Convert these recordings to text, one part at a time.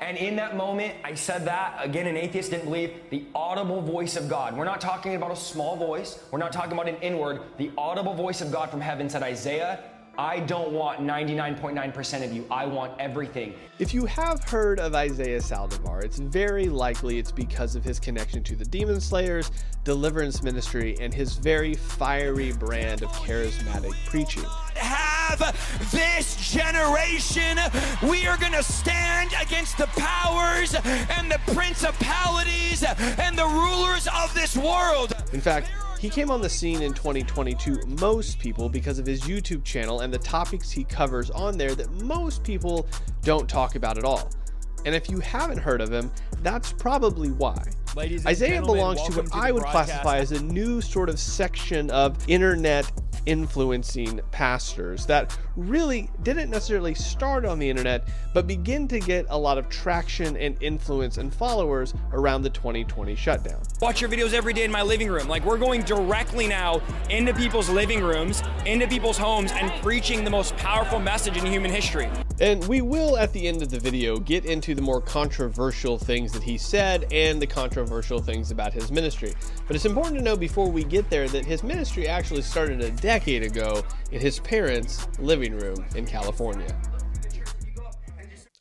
And in that moment, I said that, again, an atheist didn't believe, the audible voice of God. We're not talking about a small voice, we're not talking about an inward. The audible voice of God from heaven said, Isaiah, I don't want 99.9% of you. I want everything. If you have heard of Isaiah Saldivar, it's very likely it's because of his connection to the Demon Slayers, deliverance ministry, and his very fiery brand of charismatic preaching. Have this generation. We are going to stand against the powers and the principalities and the rulers of this world. In fact, he came on the scene in 2022 most people because of his YouTube channel and the topics he covers on there that most people don't talk about at all. And if you haven't heard of him, that's probably why. Isaiah belongs to what I would classify as a new sort of section of internet influencing pastors that really didn't necessarily start on the internet, but begin to get a lot of traction and influence and followers around the 2020 shutdown. Watch your videos every day in my living room. Like we're going directly now into people's living rooms, into people's homes, and preaching the most powerful message in human history. And we will, at the end of the video, get into the more controversial things that he said and the controversial things about his ministry. But it's important to know before we get there that his ministry actually started a decade ago in his parents' living room in California.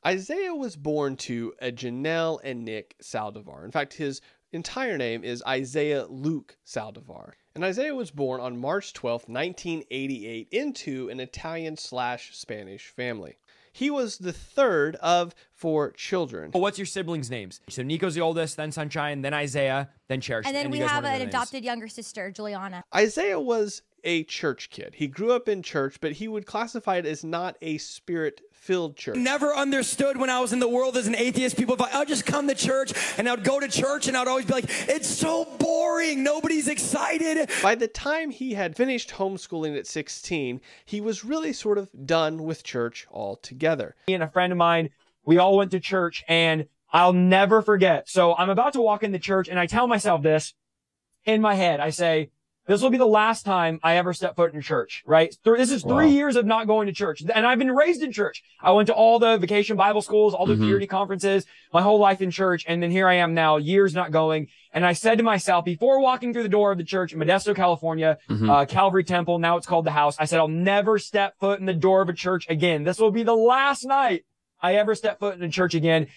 Isaiah was born to a Janelle and Nick Saldivar. In fact, his entire name is Isaiah Luke Saldivar. And Isaiah was born on March 12, 1988, into an Italian slash Spanish family. He was the third of four children. Well, what's your siblings' names? So Nico's the oldest, then Sunshine, then Isaiah, then Cherish. And then we have an the names. adopted younger sister, Juliana. Isaiah was a church kid. He grew up in church, but he would classify it as not a spirit filled church. Never understood when I was in the world as an atheist. People, thought, I'd just come to church and I'd go to church and I'd always be like, it's so boring. Nobody's excited. By the time he had finished homeschooling at 16, he was really sort of done with church altogether. Me and a friend of mine, we all went to church and I'll never forget. So I'm about to walk in the church and I tell myself this in my head. I say, this will be the last time I ever step foot in church, right? This is three years of not going to church. And I've been raised in church. I went to all the vacation Bible schools, all the purity conferences, my whole life in church. And then here I am now, years not going. And I said to myself, before walking through the door of the church in Modesto, California, uh, Calvary Temple, now it's called the house. I said, I'll never step foot in the door of a church again. This will be the last night I ever step foot in a church again.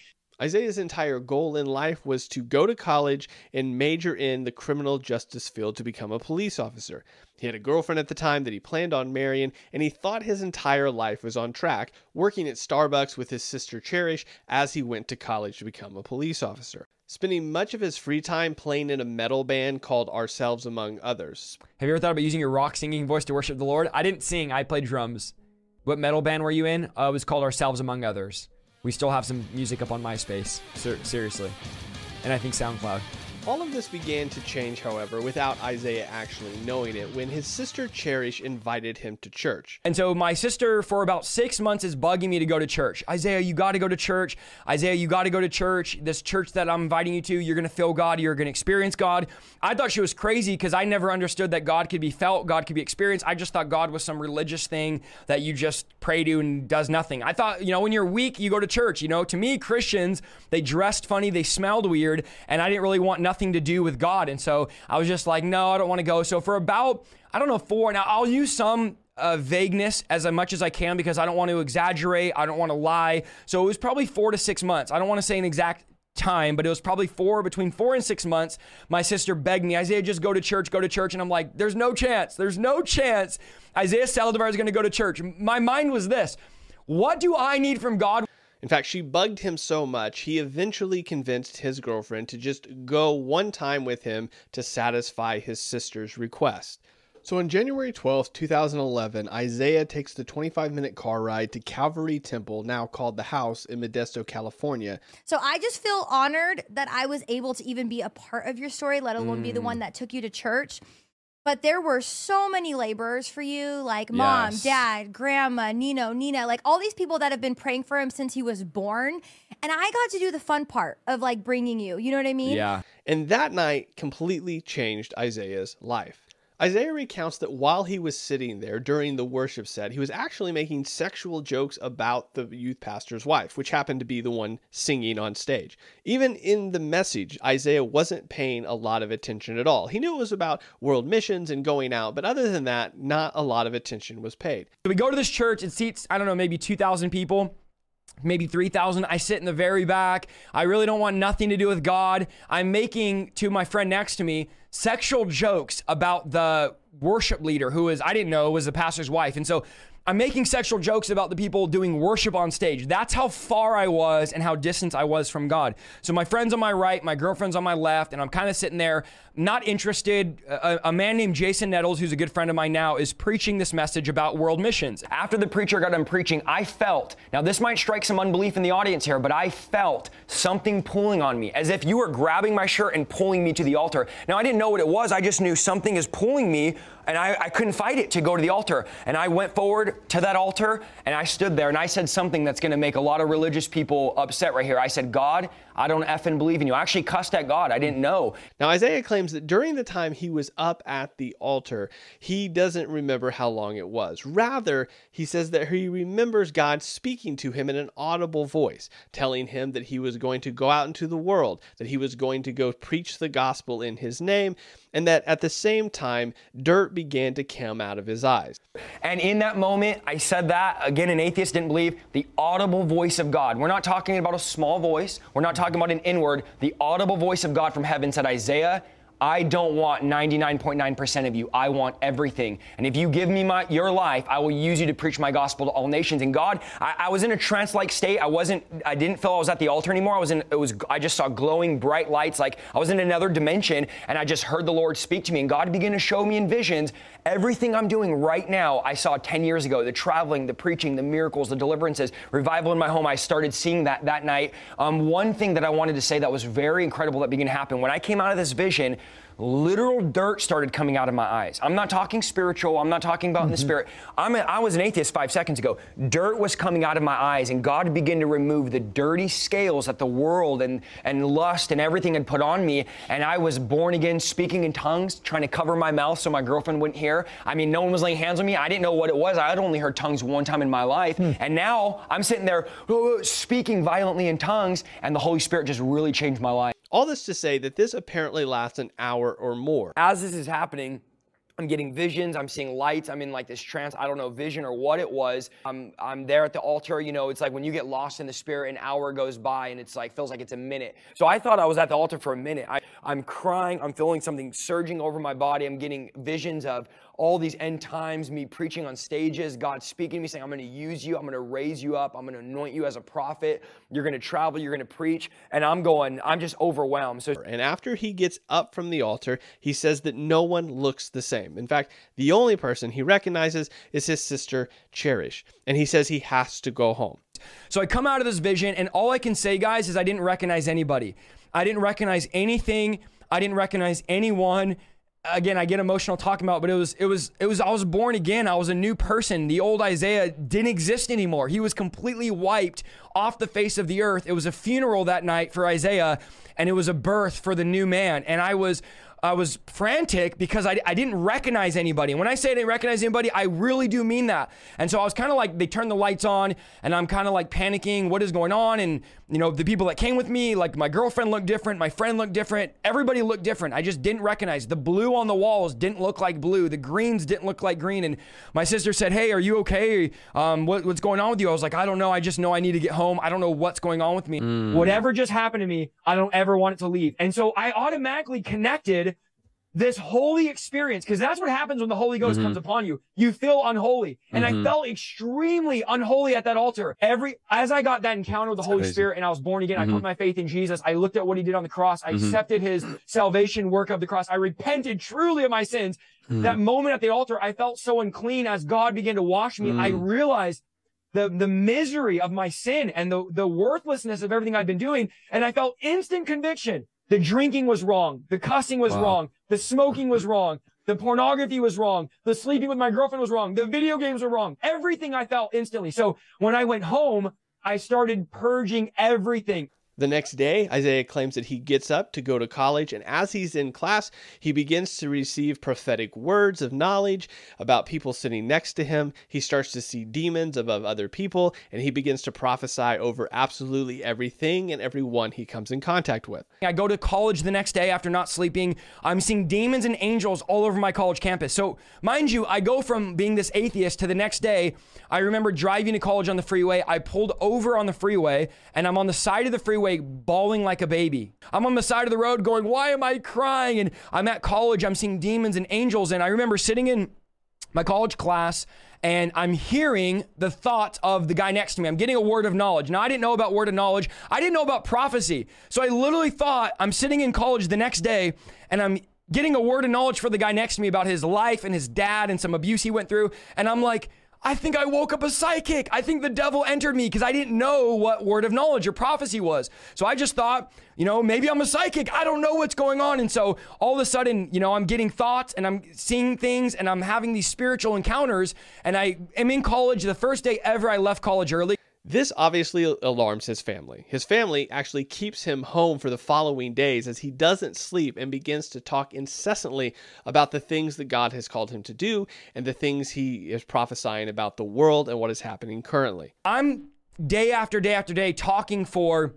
Isaiah's entire goal in life was to go to college and major in the criminal justice field to become a police officer. He had a girlfriend at the time that he planned on marrying, and he thought his entire life was on track, working at Starbucks with his sister Cherish as he went to college to become a police officer. Spending much of his free time playing in a metal band called Ourselves Among Others. Have you ever thought about using your rock singing voice to worship the Lord? I didn't sing, I played drums. What metal band were you in? Uh, it was called Ourselves Among Others. We still have some music up on MySpace. Ser- seriously. And I think SoundCloud. All of this began to change, however, without Isaiah actually knowing it, when his sister Cherish invited him to church. And so my sister, for about six months, is bugging me to go to church. Isaiah, you got to go to church. Isaiah, you got to go to church. This church that I'm inviting you to, you're going to feel God. You're going to experience God. I thought she was crazy because I never understood that God could be felt, God could be experienced. I just thought God was some religious thing that you just pray to and does nothing. I thought, you know, when you're weak, you go to church. You know, to me, Christians, they dressed funny, they smelled weird, and I didn't really want nothing to do with God. And so I was just like, no, I don't want to go. So for about, I don't know, four, now I'll use some uh, vagueness as much as I can because I don't want to exaggerate. I don't want to lie. So it was probably four to six months. I don't want to say an exact time, but it was probably four, between four and six months. My sister begged me, Isaiah, just go to church, go to church. And I'm like, there's no chance. There's no chance Isaiah Saldivar is going to go to church. My mind was this what do I need from God? In fact, she bugged him so much, he eventually convinced his girlfriend to just go one time with him to satisfy his sister's request. So on January 12th, 2011, Isaiah takes the 25 minute car ride to Calvary Temple, now called the House, in Modesto, California. So I just feel honored that I was able to even be a part of your story, let alone be the Mm. one that took you to church. But there were so many laborers for you, like mom, Yes. dad, grandma, Nino, Nina, like all these people that have been praying for him since he was born. And I got to do the fun part of like bringing you. You know what I mean? Yeah. And that night completely changed Isaiah's life. Isaiah recounts that while he was sitting there during the worship set, he was actually making sexual jokes about the youth pastor's wife, which happened to be the one singing on stage. Even in the message, Isaiah wasn't paying a lot of attention at all. He knew it was about world missions and going out, but other than that, not a lot of attention was paid. So we go to this church, it seats, I don't know, maybe 2,000 people maybe 3,000. I sit in the very back. I really don't want nothing to do with God. I'm making to my friend next to me sexual jokes about the worship leader who is, I didn't know, was the pastor's wife. And so I'm making sexual jokes about the people doing worship on stage. That's how far I was and how distant I was from God. So my friend's on my right, my girlfriend's on my left, and I'm kind of sitting there, not interested. A, a, man named Jason Nettles, who's a good friend of mine now, is preaching this message about world missions. After the preacher got done preaching, I felt, now this might strike some unbelief in the audience here, but I felt something pulling on me, as if you were grabbing my shirt and pulling me to the altar. Now I didn't know what it was, I just knew something is pulling me and I, I, couldn't fight it to go to the altar. And I went forward to that altar and I stood there and I said something that's going to make a lot of religious people upset right here. I said, God, I don't effing believe in you. I actually cussed at God. I didn't know. Now, Isaiah claims that during the time he was up at the altar, he doesn't remember how long it was. Rather, he says that he remembers God speaking to him in an audible voice, telling him that he was going to go out into the world, that he was going to go preach the gospel in his name, and that at the same time, dirt began to come out of his eyes. And in that moment, I said that, again, an atheist didn't believe, the audible voice of God. We're not talking about a small voice, we're not talking talking about an inward, the audible voice of God from heaven said, Isaiah, I don't want 99.9% of you. I want everything. And if you give me my, your life, I will use you to preach my gospel to all nations. And God, I, I was in a trance-like state. I wasn't, I didn't feel I was at the altar anymore. I was in, it was, I just saw glowing bright lights. Like I was in another dimension and I just heard the Lord speak to me and God began to show me in visions everything I'm doing right now. I saw 10 years ago, the traveling, the preaching, the miracles, the deliverances, revival in my home. I started seeing that that night. Um, one thing that I wanted to say that was very incredible that began to happen when I came out of this vision, literal dirt started coming out of my eyes. I'm not talking spiritual. I'm not talking about mm-hmm. in the mm-hmm. spirit. I'm a, I was an atheist five seconds ago. Dirt was coming out of my eyes, and God began to remove the dirty scales that the world and, and lust and everything had put on me. And I was born again, speaking in tongues, trying to cover my mouth so my girlfriend wouldn't hear. I mean, no one was laying hands on me. I didn't know what it was. I had only heard tongues one time in my life. Mm. And now I'm sitting there oh, speaking violently in tongues, and the Holy Spirit just really changed my life. All this to say that this apparently lasts an hour or more. As this is happening, I'm getting visions. I'm seeing lights. I'm in like this trance. I don't know vision or what it was. I'm I'm there at the altar. You know, it's like when you get lost in the spirit, an hour goes by and it's like feels like it's a minute. So I thought I was at the altar for a minute. I, I'm crying. I'm feeling something surging over my body. I'm getting visions of all these end times, me preaching on stages, God speaking to me, saying, I'm going to use you, I'm going to raise you up, I'm going to anoint you as a prophet, you're going to travel, you're going to preach. And I'm going, I'm just overwhelmed. So, and after he gets up from the altar, he says that no one looks the same. In fact, the only person he recognizes is his sister, Cherish. And he says he has to go home. So I come out of this vision, and all I can say, guys, is I didn't recognize anybody. I didn't recognize anything. I didn't recognize anyone again i get emotional talking about but it was it was it was i was born again. I was a new person. The old isaiah didn't exist anymore. He was completely wiped off the face of the earth. It was a funeral that night for isaiah and it was a birth for the new man. And i was I was frantic because I, I didn't recognize anybody. And when I say I didn't recognize anybody, I really do mean that. And so I was kind of like, they turned the lights on, and I'm kind of like panicking, what is going on? And, you know, the people that came with me, like my girlfriend looked different, my friend looked different, everybody looked different. I just didn't recognize. The blue on the walls didn't look like blue, the greens didn't look like green. And my sister said, Hey, are you okay? Um, what, what's going on with you? I was like, I don't know. I just know I need to get home. I don't know what's going on with me. Mm. Whatever just happened to me, I don't ever want it to leave. And so I automatically connected this holy experience, because that's what happens when the Holy Ghost mm-hmm. comes upon you. You feel unholy. And mm-hmm. I felt extremely unholy at that altar. Every, as I got that encounter with the Holy crazy. Spirit and I was born again, mm-hmm. I put my faith in Jesus. I looked at what he did on the cross. I mm-hmm. accepted his salvation work of the cross. I repented truly of my sins. Mm. That moment at the altar, I felt so unclean as God began to wash me. I mm. realized the, the misery of my sin and the, the worthlessness of everything I'd been doing. And I felt instant conviction the drinking was wrong. The cussing was wow. wrong. The smoking was wrong. The pornography was wrong. The sleeping with my girlfriend was wrong. The video games were wrong. Everything I felt instantly. So when I went home, I started purging everything. The next day, Isaiah claims that he gets up to go to college, and as he's in class, he begins to receive prophetic words of knowledge about people sitting next to him. He starts to see demons above other people, and he begins to prophesy over absolutely everything and everyone he comes in contact with. I go to college the next day after not sleeping. I'm seeing demons and angels all over my college campus. So, mind you, I go from being this atheist to the next day. I remember driving to college on the freeway. I pulled over on the freeway, and I'm on the side of the freeway bawling like a baby. I'm on the side of the road going, Why am I crying? And I'm at college, I'm seeing demons and angels. And I remember sitting in my college class and I'm hearing the thoughts of the guy next to me. I'm getting a word of knowledge. Now, I didn't know about word of knowledge, I didn't know about prophecy. So I literally thought I'm sitting in college the next day and I'm getting a word of knowledge for the guy next to me about his life and his dad and some abuse he went through. And I'm like, I think I woke up a psychic. I think the devil entered me because I didn't know what word of knowledge or prophecy was. So I just thought, you know, maybe I'm a psychic. I don't know what's going on. And so all of a sudden, you know, I'm getting thoughts and I'm seeing things and I'm having these spiritual encounters. And I am in college the first day ever I left college early. This obviously alarms his family. His family actually keeps him home for the following days as he doesn't sleep and begins to talk incessantly about the things that God has called him to do and the things he is prophesying about the world and what is happening currently. I'm day after day after day talking for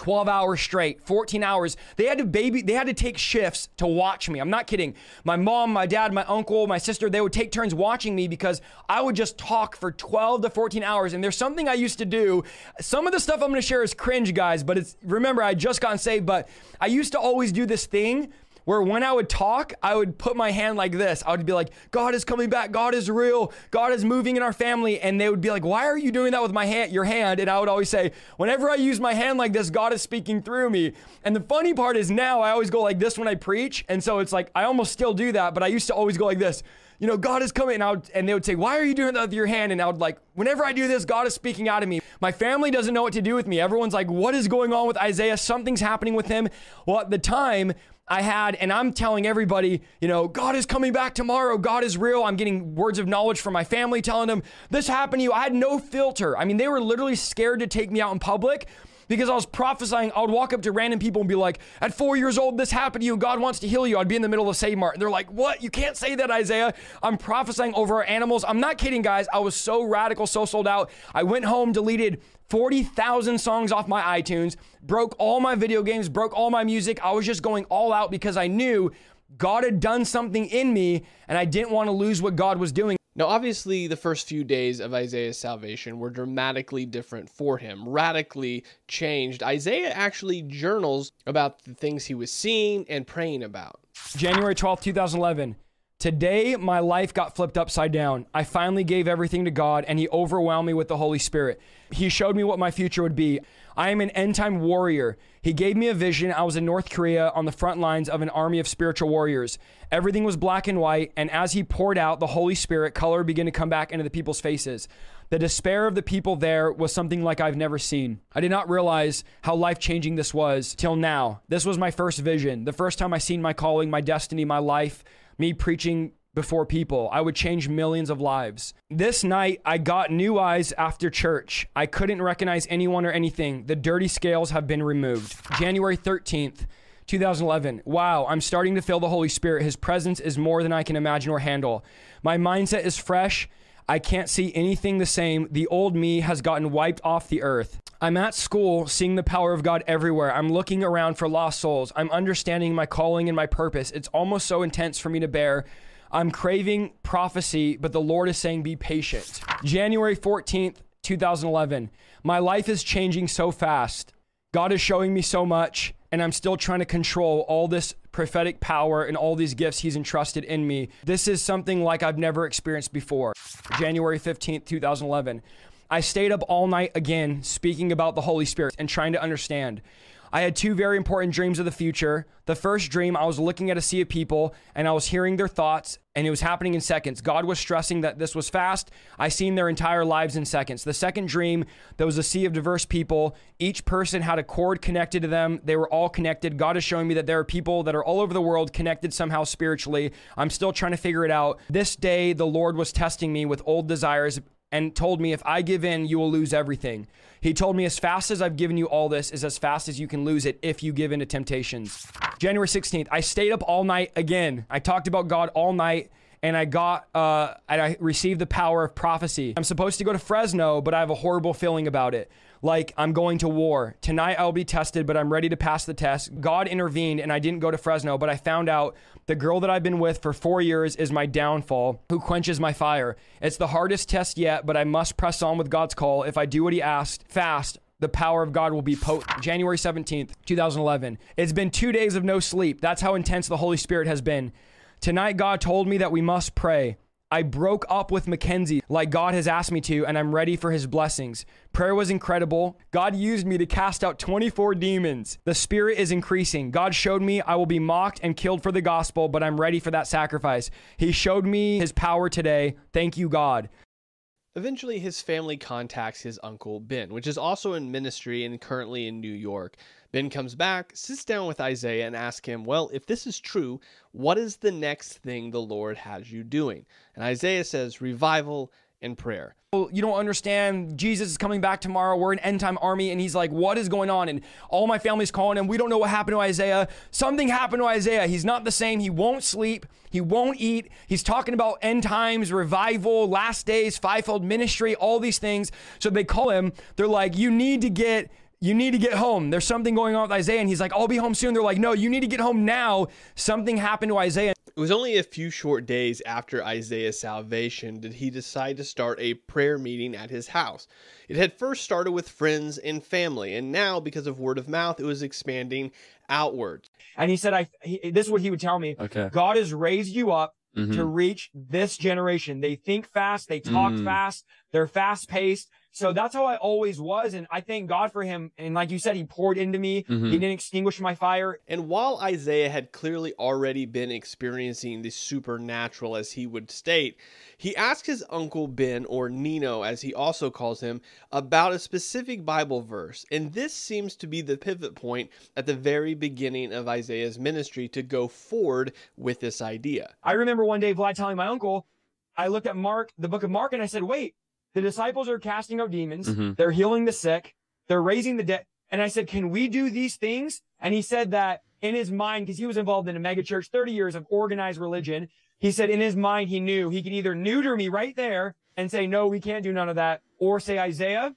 12 hours straight, 14 hours. They had to baby, they had to take shifts to watch me. I'm not kidding. My mom, my dad, my uncle, my sister, they would take turns watching me because I would just talk for 12 to 14 hours. And there's something I used to do. Some of the stuff I'm gonna share is cringe, guys, but it's remember, I just gotten saved, but I used to always do this thing where when I would talk, I would put my hand like this. I would be like, God is coming back. God is real. God is moving in our family. And they would be like, why are you doing that with my hand, your hand? And I would always say, whenever I use my hand like this, God is speaking through me. And the funny part is now I always go like this when I preach. And so it's like, I almost still do that, but I used to always go like this you know, God is coming. And, I would, and they would say, Why are you doing that with your hand? And I would like, whenever I do this, God is speaking out of me. My family doesn't know what to do with me. Everyone's like, What is going on with Isaiah? Something's happening with him. Well, at the time, I had, and I'm telling everybody, you know, God is coming back tomorrow. God is real. I'm getting words of knowledge from my family telling them this happened to you. I had no filter. I mean, they were literally scared to take me out in public because I was prophesying. I would walk up to random people and be like, at four years old, this happened to you. God wants to heal you. I'd be in the middle of Save Mart. And they're like, what? You can't say that, Isaiah. I'm prophesying over our animals. I'm not kidding, guys. I was so radical, so sold out. I went home, deleted 40,000 songs off my iTunes, broke all my video games, broke all my music. I was just going all out because I knew God had done something in me and I didn't want to lose what God was doing. Now, obviously, the first few days of Isaiah's salvation were dramatically different for him, radically changed. Isaiah actually journals about the things he was seeing and praying about. January 12th, 2011. Today, my life got flipped upside down. I finally gave everything to God, and He overwhelmed me with the Holy Spirit. He showed me what my future would be. I am an end time warrior. He gave me a vision. I was in North Korea on the front lines of an army of spiritual warriors. Everything was black and white, and as He poured out the Holy Spirit, color began to come back into the people's faces. The despair of the people there was something like I've never seen. I did not realize how life changing this was till now. This was my first vision, the first time I seen my calling, my destiny, my life me preaching before people. I would change millions of lives. This night, I got new eyes after church. I couldn't recognize anyone or anything. The dirty scales have been removed. January 13th, 2011. Wow, I'm starting to feel the Holy Spirit. His presence is more than I can imagine or handle. My mindset is fresh. I can't see anything the same. The old me has gotten wiped off the earth. I'm at school seeing the power of God everywhere. I'm looking around for lost souls. I'm understanding my calling and my purpose. It's almost so intense for me to bear. I'm craving prophecy, but the Lord is saying, be patient. January 14th, 2011. My life is changing so fast. God is showing me so much, and I'm still trying to control all this prophetic power and all these gifts He's entrusted in me. This is something like I've never experienced before. January 15th, 2011. I stayed up all night again speaking about the Holy Spirit and trying to understand. I had two very important dreams of the future. The first dream, I was looking at a sea of people and I was hearing their thoughts, and it was happening in seconds. God was stressing that this was fast. I seen their entire lives in seconds. The second dream, there was a sea of diverse people. Each person had a cord connected to them. They were all connected. God is showing me that there are people that are all over the world connected somehow spiritually. I'm still trying to figure it out. This day, the Lord was testing me with old desires and told me, if I give in, you will lose everything. He told me, as fast as I've given you all this, is as fast as you can lose it if you give in to temptations. January 16th, I stayed up all night again. I talked about God all night and I got uh, and I received the power of prophecy. I'm supposed to go to Fresno, but I have a horrible feeling about it. Like I'm going to war. Tonight I'll be tested, but I'm ready to pass the test. God intervened and I didn't go to Fresno, but I found out the girl that I've been with for four years is my downfall, who quenches my fire. It's the hardest test yet, but I must press on with God's call. If I do what He asked, fast, the power of God will be potent. January 17th, 2011. It's been two days of no sleep. That's how intense the Holy Spirit has been. Tonight, God told me that we must pray. I broke up with Mackenzie like God has asked me to, and I'm ready for his blessings. Prayer was incredible. God used me to cast out 24 demons. The spirit is increasing. God showed me I will be mocked and killed for the gospel, but I'm ready for that sacrifice. He showed me his power today. Thank you, God. Eventually, his family contacts his uncle Ben, which is also in ministry and currently in New York. Ben comes back, sits down with Isaiah, and asks him, Well, if this is true, what is the next thing the Lord has you doing? And Isaiah says, Revival and prayer. Well, You don't understand. Jesus is coming back tomorrow. We're an end time army. And he's like, What is going on? And all my family's calling him. We don't know what happened to Isaiah. Something happened to Isaiah. He's not the same. He won't sleep. He won't eat. He's talking about end times, revival, last days, fivefold ministry, all these things. So they call him. They're like, You need to get you need to get home. There's something going on with Isaiah. And he's like, I'll be home soon. They're like, no, you need to get home now. Something happened to Isaiah. It was only a few short days after Isaiah's salvation did he decide to start a prayer meeting at his house. It had first started with friends and family, and now, because of word of mouth, it was expanding outwards. And he said, I, he, this is what he would tell me. Okay. God has raised you up Mhm. to reach this generation. They think fast. They talk Mm. fast. They're fast paced. So that's how I always was. And I thank God for him. And like you said, he poured into me. Mhm. He didn't extinguish my fire. And while Isaiah had clearly already been experiencing the supernatural, as he would state, he asked his uncle Ben, or Nino as he also calls him, about a specific Bible verse. And this seems to be the pivot point at the very beginning of Isaiah's ministry to go forward with this idea. I remember one day Vlad telling my uncle, I looked at Mark, the book of Mark, and I said, wait, the disciples are casting out demons. Mhm. They're healing the sick. They're raising the dead. And I said, can we do these things? And he said that in his mind, because he was involved in a mega church, 30 years of organized religion. He said in his mind, he knew he could either neuter me right there and say, no, we can't do none of that, or say, Isaiah,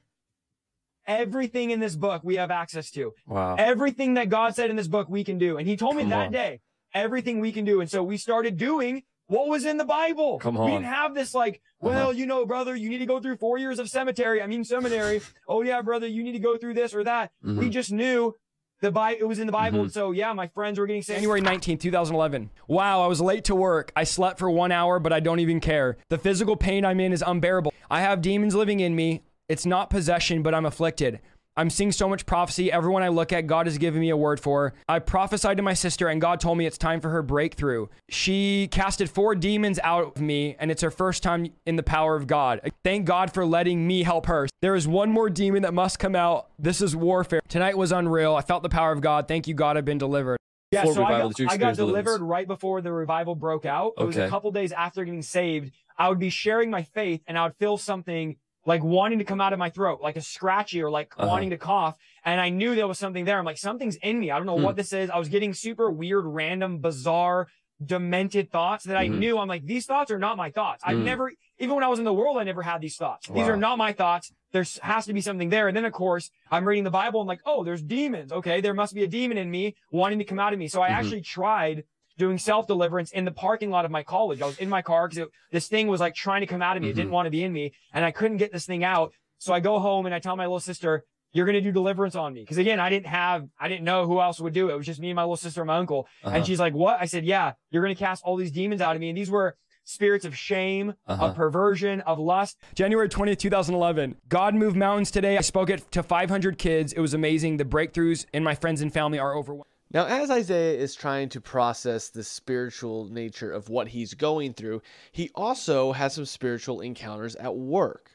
everything in this book we have access to. Wow. Everything that God said in this book we can do. And he told me Come that on. day, everything we can do. And so we started doing what was in the Bible. Come on. We didn't have this like, well, Uh-huh. you know, brother, you need to go through four years of cemetery. I mean, seminary. oh yeah, brother, you need to go through this or that. Mhm. We just knew the Bible, it was in the Bible. Mhm. And so yeah, my friends were getting saved. January 19th, 2011. Wow, I was late to work. I slept for one hour, but I don't even care. The physical pain I'm in is unbearable. I have demons living in me. It's not possession, but I'm afflicted. I'm seeing so much prophecy. Everyone I look at, God has given me a word for. I prophesied to my sister, and God told me it's time for her breakthrough. She casted four demons out of me, and it's her first time in the power of God. Thank God for letting me help her. There is one more demon that must come out. This is warfare. Tonight was unreal. I felt the power of God. Thank you, God, I've been delivered. Yeah, Before so I got, I got experience deliverance? delivered right before the revival broke out. It was a couple days after getting saved. I would be sharing my faith, and I would feel something like wanting to come out of my throat, like a scratchy or like Uh-huh. wanting to cough. And I knew there was something there. I'm like, something's in me. I don't know Hmm. what this is. I was getting super weird, random, bizarre, demented thoughts that I Mhm. knew. I'm like, these thoughts are not my thoughts. I've Mm. never, even when I was in the world, I never had these thoughts. These are not my thoughts. There has to be something there. And then, of course, I'm reading the Bible. I'm like, oh, there's demons. Okay. There must be a demon in me wanting to come out of me. So I Mhm. actually tried doing self deliverance in the parking lot of my college. I was in my car because this thing was like trying to come out of me. It Mhm. didn't want to be in me and I couldn't get this thing out. So I go home and I tell my little sister, you're going to do deliverance on me. Cause again, I didn't have, I didn't know who else would do it. It was just me and my little sister and my uncle. Uh-huh. And she's like, what? I said, yeah, you're going to cast all these demons out of me. And these were spirits of shame, Uh-huh. of perversion, of lust. January 20th, 2011. God moved mountains today. I spoke it to 500 kids. It was amazing. The breakthroughs in my friends and family are overwhelming. Now, as Isaiah is trying to process the spiritual nature of what he's going through, he also has some spiritual encounters at work.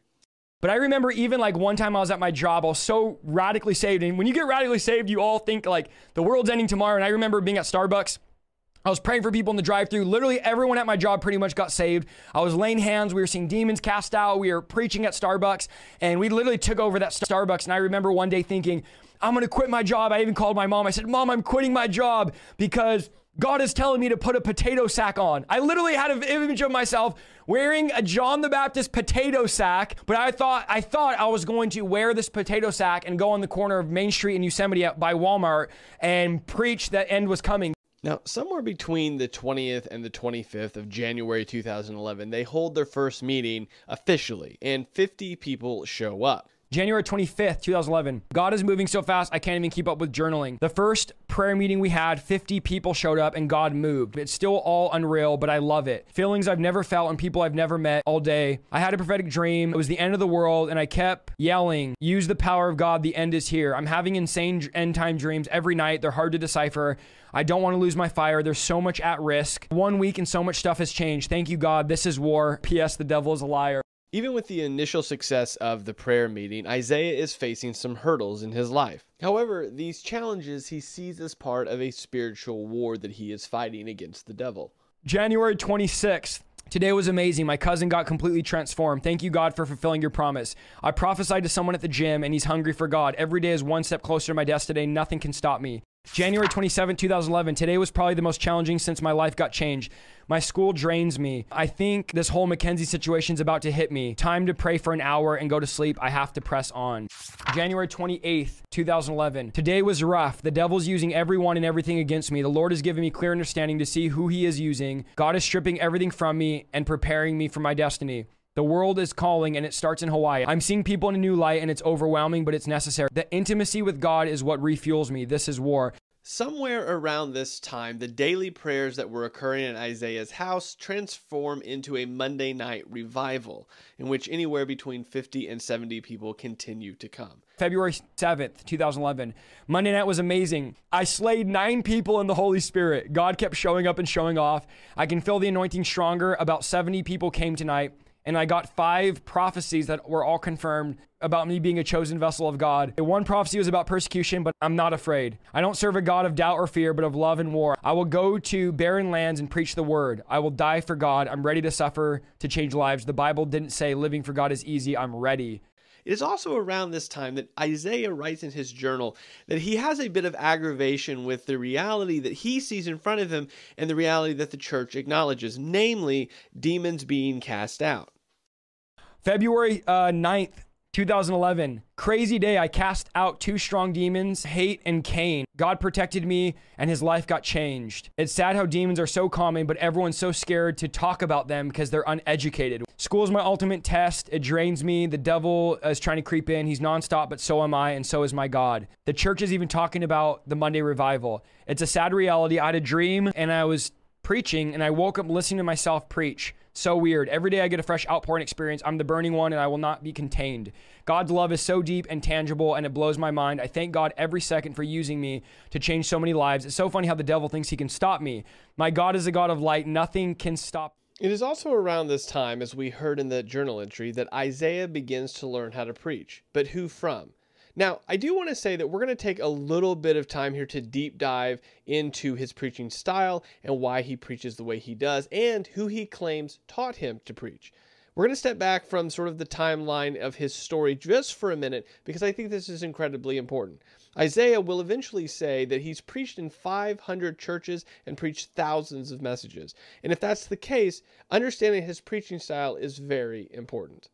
But I remember even like one time I was at my job, I was so radically saved. And when you get radically saved, you all think like the world's ending tomorrow. And I remember being at Starbucks I was praying for people in the drive through. Literally, everyone at my job pretty much got saved. I was laying hands. We were seeing demons cast out. We were preaching at Starbucks, and we literally took over that Starbucks. And I remember one day thinking, I'm going to quit my job. I even called my mom. I said, Mom, I'm quitting my job because God is telling me to put a potato sack on. I literally had an image of myself wearing a John the Baptist potato sack, but I thought I thought I was going to wear this potato sack and go on the corner of Main Street in Yosemite by Walmart and preach that end was coming. Now, somewhere between the 20th and the 25th of January 2011, they hold their first meeting officially, and 50 people show up. January 25th, 2011. God is moving so fast, I can't even keep up with journaling. The first prayer meeting we had, 50 people showed up and God moved. It's still all unreal, but I love it. Feelings I've never felt and people I've never met all day. I had a prophetic dream. It was the end of the world, and I kept yelling, Use the power of God. The end is here. I'm having insane end time dreams every night. They're hard to decipher. I don't want to lose my fire. There's so much at risk. One week and so much stuff has changed. Thank you, God. This is war. P.S. The devil is a liar. Even with the initial success of the prayer meeting, Isaiah is facing some hurdles in his life. However, these challenges he sees as part of a spiritual war that he is fighting against the devil. January 26th. Today was amazing. My cousin got completely transformed. Thank you, God, for fulfilling your promise. I prophesied to someone at the gym, and he's hungry for God. Every day is one step closer to my destiny. Nothing can stop me. January 27, 2011. Today was probably the most challenging since my life got changed. My school drains me. I think this whole Mackenzie situation is about to hit me. Time to pray for an hour and go to sleep. I have to press on. January 28th, 2011. Today was rough. The devil's using everyone and everything against me. The Lord has given me clear understanding to see who he is using. God is stripping everything from me and preparing me for my destiny. The world is calling and it starts in Hawaii. I'm seeing people in a new light and it's overwhelming, but it's necessary. The intimacy with God is what refuels me. This is war. Somewhere around this time, the daily prayers that were occurring in Isaiah's house transform into a Monday night revival, in which anywhere between 50 and 70 people continue to come. February 7th, 2011. Monday night was amazing. I slayed nine people in the Holy Spirit. God kept showing up and showing off. I can feel the anointing stronger. About 70 people came tonight and I got five prophecies that were all confirmed about me being a chosen vessel of God. One prophecy was about persecution, but I'm not afraid. I don't serve a God of doubt or fear, but of love and war. I will go to barren lands and preach the word. I will die for God. I'm ready to suffer to change lives. The Bible didn't say living for God is easy. I'm ready. It is also around this time that Isaiah writes in his journal that he has a bit of aggravation with the reality that he sees in front of him and the reality that the church acknowledges, namely demons being cast out. February uh, 9th, 2011. Crazy day. I cast out two strong demons, hate and Cain. God protected me and his life got changed. It's sad how demons are so common, but everyone's so scared to talk about them because they're uneducated. School's my ultimate test. It drains me. The devil is trying to creep in. He's nonstop, but so am I, and so is my God. The church is even talking about the Monday revival. It's a sad reality. I had a dream and I was preaching and I woke up listening to myself preach. So weird. Every day I get a fresh outpouring experience. I'm the burning one and I will not be contained. God's love is so deep and tangible and it blows my mind. I thank God every second for using me to change so many lives. It's so funny how the devil thinks he can stop me. My God is a God of light. Nothing can stop. It is also around this time, as we heard in the journal entry, that Isaiah begins to learn how to preach. But who from? Now, I do want to say that we're going to take a little bit of time here to deep dive into his preaching style and why he preaches the way he does and who he claims taught him to preach. We're going to step back from sort of the timeline of his story just for a minute because I think this is incredibly important. Isaiah will eventually say that he's preached in 500 churches and preached thousands of messages. And if that's the case, understanding his preaching style is very important.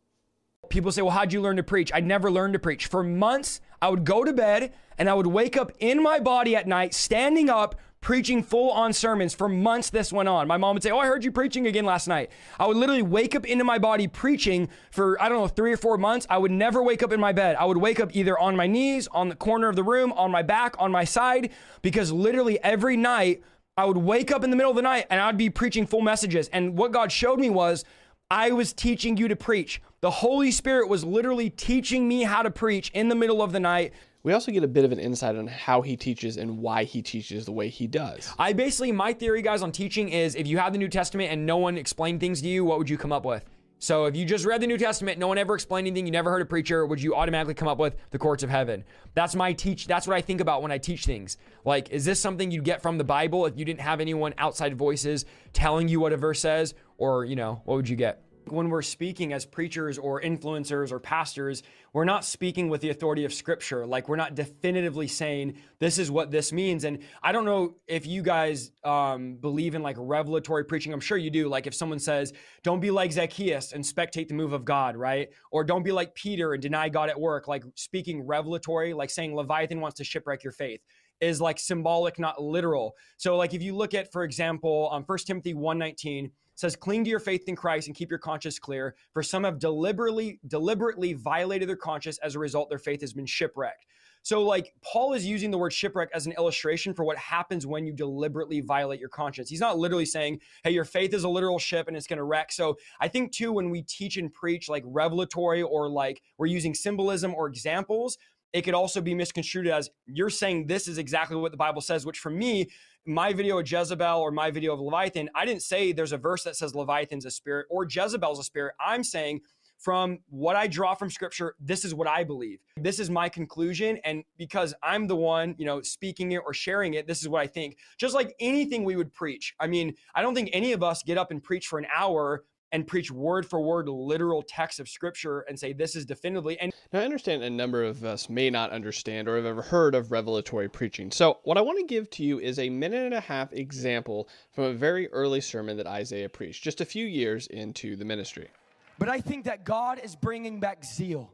People say, Well, how'd you learn to preach? I'd never learned to preach. For months, I would go to bed and I would wake up in my body at night, standing up, preaching full on sermons. For months, this went on. My mom would say, Oh, I heard you preaching again last night. I would literally wake up into my body preaching for, I don't know, three or four months. I would never wake up in my bed. I would wake up either on my knees, on the corner of the room, on my back, on my side, because literally every night, I would wake up in the middle of the night and I'd be preaching full messages. And what God showed me was, I was teaching you to preach. The Holy Spirit was literally teaching me how to preach in the middle of the night. We also get a bit of an insight on how he teaches and why he teaches the way he does. I basically, my theory, guys, on teaching is if you have the New Testament and no one explained things to you, what would you come up with? So if you just read the New Testament, no one ever explained anything, you never heard a preacher, would you automatically come up with the courts of heaven? That's my teach. That's what I think about when I teach things. Like, is this something you'd get from the Bible if you didn't have anyone outside voices telling you what a verse says, or you know, what would you get? When we're speaking as preachers or influencers or pastors, we're not speaking with the authority of scripture. Like we're not definitively saying this is what this means. And I don't know if you guys um, believe in like revelatory preaching. I'm sure you do. Like if someone says, don't be like Zacchaeus and spectate the move of God, right? Or don't be like Peter and deny God at work, like speaking revelatory, like saying Leviathan wants to shipwreck your faith is like symbolic, not literal. So like if you look at, for example, um, 1 Timothy 119, says cling to your faith in Christ and keep your conscience clear. For some have deliberately deliberately violated their conscience as a result their faith has been shipwrecked. So like Paul is using the word shipwreck as an illustration for what happens when you deliberately violate your conscience. He's not literally saying hey your faith is a literal ship and it's going to wreck. So i think too when we teach and preach like revelatory or like we're using symbolism or examples it could also be misconstrued as you're saying this is exactly what the bible says which for me my video of Jezebel or my video of Leviathan, I didn't say there's a verse that says Leviathan's a spirit or Jezebel's a spirit. I'm saying from what I draw from scripture, this is what I believe. This is my conclusion. And because I'm the one, you know, speaking it or sharing it, this is what I think. Just like anything we would preach. I mean, I don't think any of us get up and preach for an hour and preach word for word literal text of scripture and say this is definitively and now i understand a number of us may not understand or have ever heard of revelatory preaching. So what i want to give to you is a minute and a half example from a very early sermon that isaiah preached just a few years into the ministry. But i think that god is bringing back zeal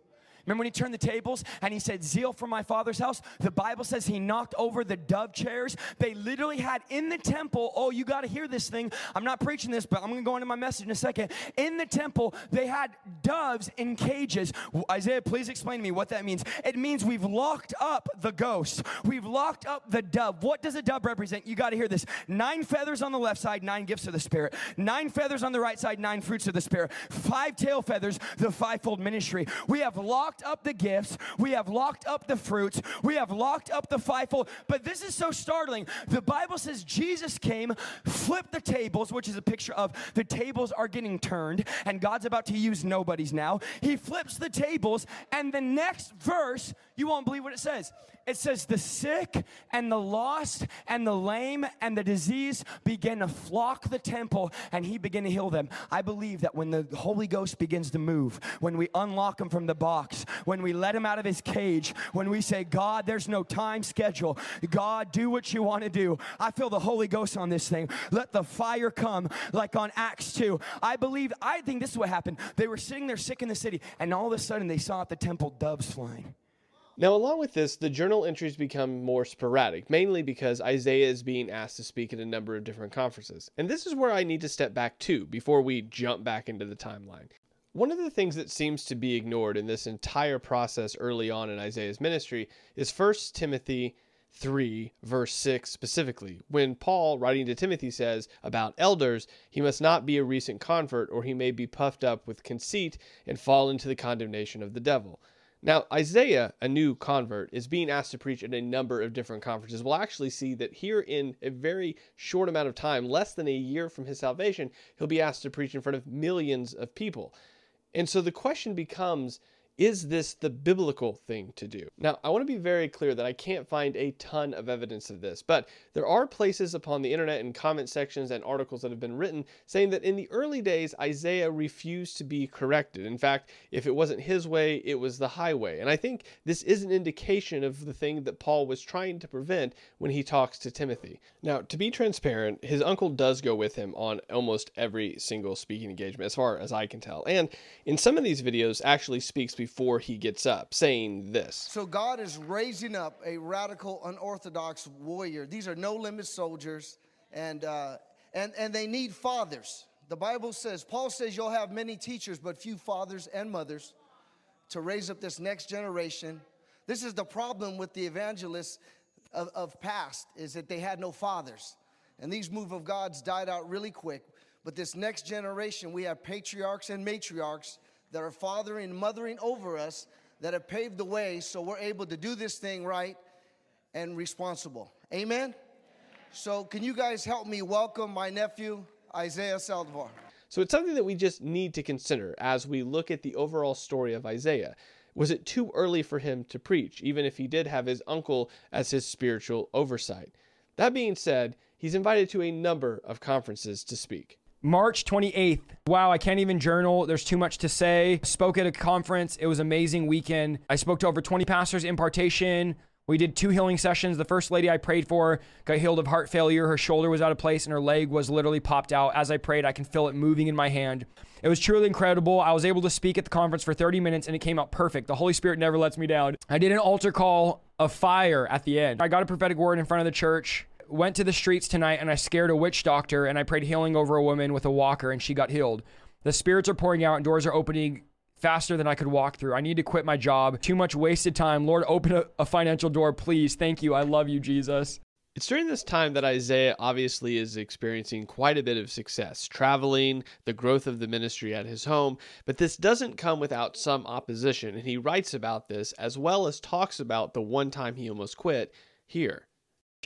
Remember when he turned the tables and he said, Zeal for my father's house? The Bible says he knocked over the dove chairs. They literally had in the temple, oh, you got to hear this thing. I'm not preaching this, but I'm going to go into my message in a second. In the temple, they had doves in cages. Isaiah, please explain to me what that means. It means we've locked up the ghost, we've locked up the dove. What does a dove represent? You got to hear this nine feathers on the left side, nine gifts of the Spirit, nine feathers on the right side, nine fruits of the Spirit, five tail feathers, the fivefold ministry. We have locked locked up the gifts, we have locked up the fruits, we have locked up the fivefold. But this is so startling. The Bible says Jesus came, flipped the tables, which is a picture of the tables are getting turned, and God's about to use nobodies now. He flips the tables, and the next verse, you won't believe what it says. It says, The sick and the lost and the lame and the disease began to flock the temple, and he began to heal them. I believe that when the Holy Ghost begins to move, when we unlock him from the box, when we let him out of his cage, when we say, God, there's no time schedule. God, do what you want to do. I feel the Holy Ghost on this thing. Let the fire come like on Acts 2. I believe, I think this is what happened. They were sitting there sick in the city, and all of a sudden they saw at the temple doves flying. Now, along with this, the journal entries become more sporadic, mainly because Isaiah is being asked to speak at a number of different conferences. And this is where I need to step back too before we jump back into the timeline. One of the things that seems to be ignored in this entire process early on in Isaiah's ministry is 1 Timothy 3, verse 6 specifically, when Paul, writing to Timothy, says about elders, he must not be a recent convert, or he may be puffed up with conceit and fall into the condemnation of the devil. Now, Isaiah, a new convert, is being asked to preach at a number of different conferences. We'll actually see that here in a very short amount of time, less than a year from his salvation, he'll be asked to preach in front of millions of people. And so the question becomes is this the biblical thing to do? Now, I want to be very clear that I can't find a ton of evidence of this, but there are places upon the internet and comment sections and articles that have been written saying that in the early days, Isaiah refused to be corrected. In fact, if it wasn't his way, it was the highway. And I think this is an indication of the thing that Paul was trying to prevent when he talks to Timothy. Now, to be transparent, his uncle does go with him on almost every single speaking engagement, as far as I can tell. And in some of these videos, actually speaks before before he gets up, saying this. So God is raising up a radical, unorthodox warrior. These are no limit soldiers, and, uh, and, and they need fathers. The Bible says, Paul says, you'll have many teachers, but few fathers and mothers to raise up this next generation. This is the problem with the evangelists of, of past, is that they had no fathers. And these move of God's died out really quick. But this next generation, we have patriarchs and matriarchs that are fathering and mothering over us that have paved the way so we're able to do this thing right and responsible. Amen? So, can you guys help me welcome my nephew, Isaiah Saldivar? So it's something that we just need to consider as we look at the overall story of Isaiah. Was it too early for him to preach, even if he did have his uncle as his spiritual oversight? That being said, he's invited to a number of conferences to speak. March 28th. Wow, I can't even journal. There's too much to say. Spoke at a conference. It was amazing weekend. I spoke to over 20 pastors, impartation. We did two healing sessions. The first lady I prayed for got healed of heart failure. Her shoulder was out of place and her leg was literally popped out. As I prayed, I can feel it moving in my hand. It was truly incredible. I was able to speak at the conference for 30 minutes and it came out perfect. The Holy Spirit never lets me down. I did an altar call of fire at the end. I got a prophetic word in front of the church went to the streets tonight and I scared a witch doctor and I prayed healing over a woman with a walker and she got healed. The spirits are pouring out and doors are opening faster than I could walk through. I need to quit my job. Too much wasted time. Lord, open a, a financial door, please. Thank you. I love you, Jesus. It's during this time that Isaiah obviously is experiencing quite a bit of success, traveling, the growth of the ministry at his home, but this doesn't come without some opposition, and he writes about this as well as talks about the one time he almost quit here.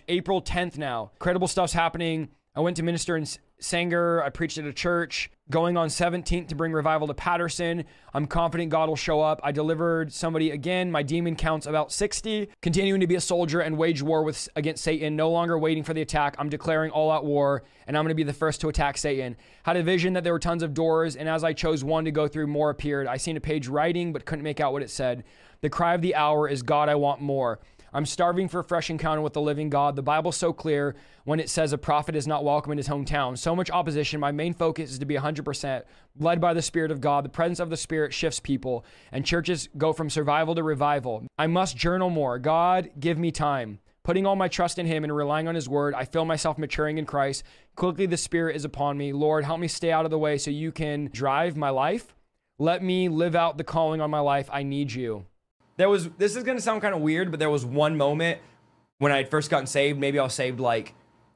April 10th now. Incredible stuff's happening. I went to minister in Sanger. I preached at a church. Going on 17th to bring revival to Patterson. I'm confident God will show up. I delivered somebody again. My demon counts about 60. Continuing to be a soldier and wage war with against Satan. No longer waiting for the attack. I'm declaring all out war, and I'm going to be the first to attack Satan. Had a vision that there were tons of doors, and as I chose one to go through, more appeared. I seen a page writing, but couldn't make out what it said. The cry of the hour is God, I want more. I'm starving for a fresh encounter with the living God. The Bible's so clear when it says a prophet is not welcome in his hometown. So much opposition. My main focus is to be 100% led by the Spirit of God. The presence of the Spirit shifts people, and churches go from survival to revival. I must journal more. God, give me time. Putting all my trust in Him and relying on His Word, I feel myself maturing in Christ. Quickly, the Spirit is upon me. Lord, help me stay out of the way so you can drive my life. Let me live out the calling on my life. I need you there was this is gonna sound kind of weird, but there was one moment when I had first gotten saved. Maybe I was saved like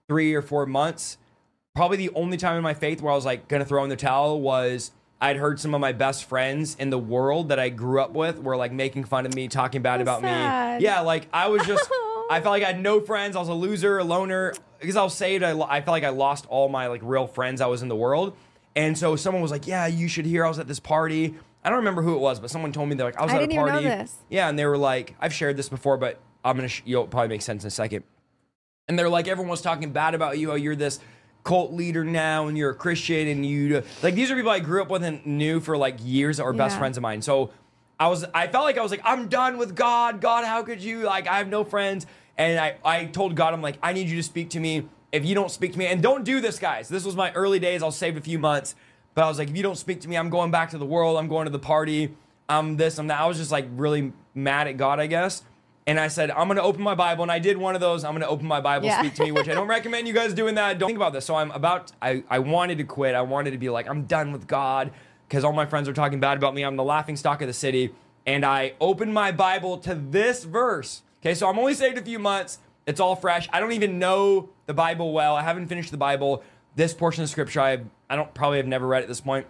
three or four months. Probably the only time in my faith where I was like gonna throw in the towel was I'd heard some of my best friends in the world that I grew up with were like making fun of me, talking bad about sad. me. Yeah, like I was just, I felt like I had no friends. I was a loser, a loner. Because I was saved, I, I felt like I lost all my like real friends I was in the world. And so someone was like, "Yeah, you should hear I was at this party." I don't remember who it was, but someone told me they're like, I was I at didn't a even know party. this. Yeah, and they were like, I've shared this before, but I'm gonna, sh- you'll probably make sense in a second. And they're like, everyone was talking bad about you. Oh, you're this cult leader now, and you're a Christian, and you like these are people I grew up with and knew for like years that were best Yeah. friends of mine. So I was, I felt like I was like, I'm done with God. God, how could you? Like, I have no friends. And I, I told God, I'm like, I need you to speak to me. If you don't speak to me, and don't do this, guys. This was my early days. I'll save a few months. But I was like, if you don't speak to me, I'm going back to the world. I'm going to the party. I'm this, I'm that. I was just like really mad at God, I guess. And I said, I'm going to open my Bible. And I did one of those. I'm going to open my Bible, Yeah. speak to me, which I don't recommend you guys doing that. Don't think about this. So I'm about, I, I wanted to quit. I wanted to be like, I'm done with God because all my friends are talking bad about me. I'm the laughing stock of the city. And I opened my Bible to this verse. Okay, so I'm only saved a few months. It's all fresh. I don't even know the Bible well. I haven't finished the Bible. This portion of scripture, I, I don't probably have never read at this point.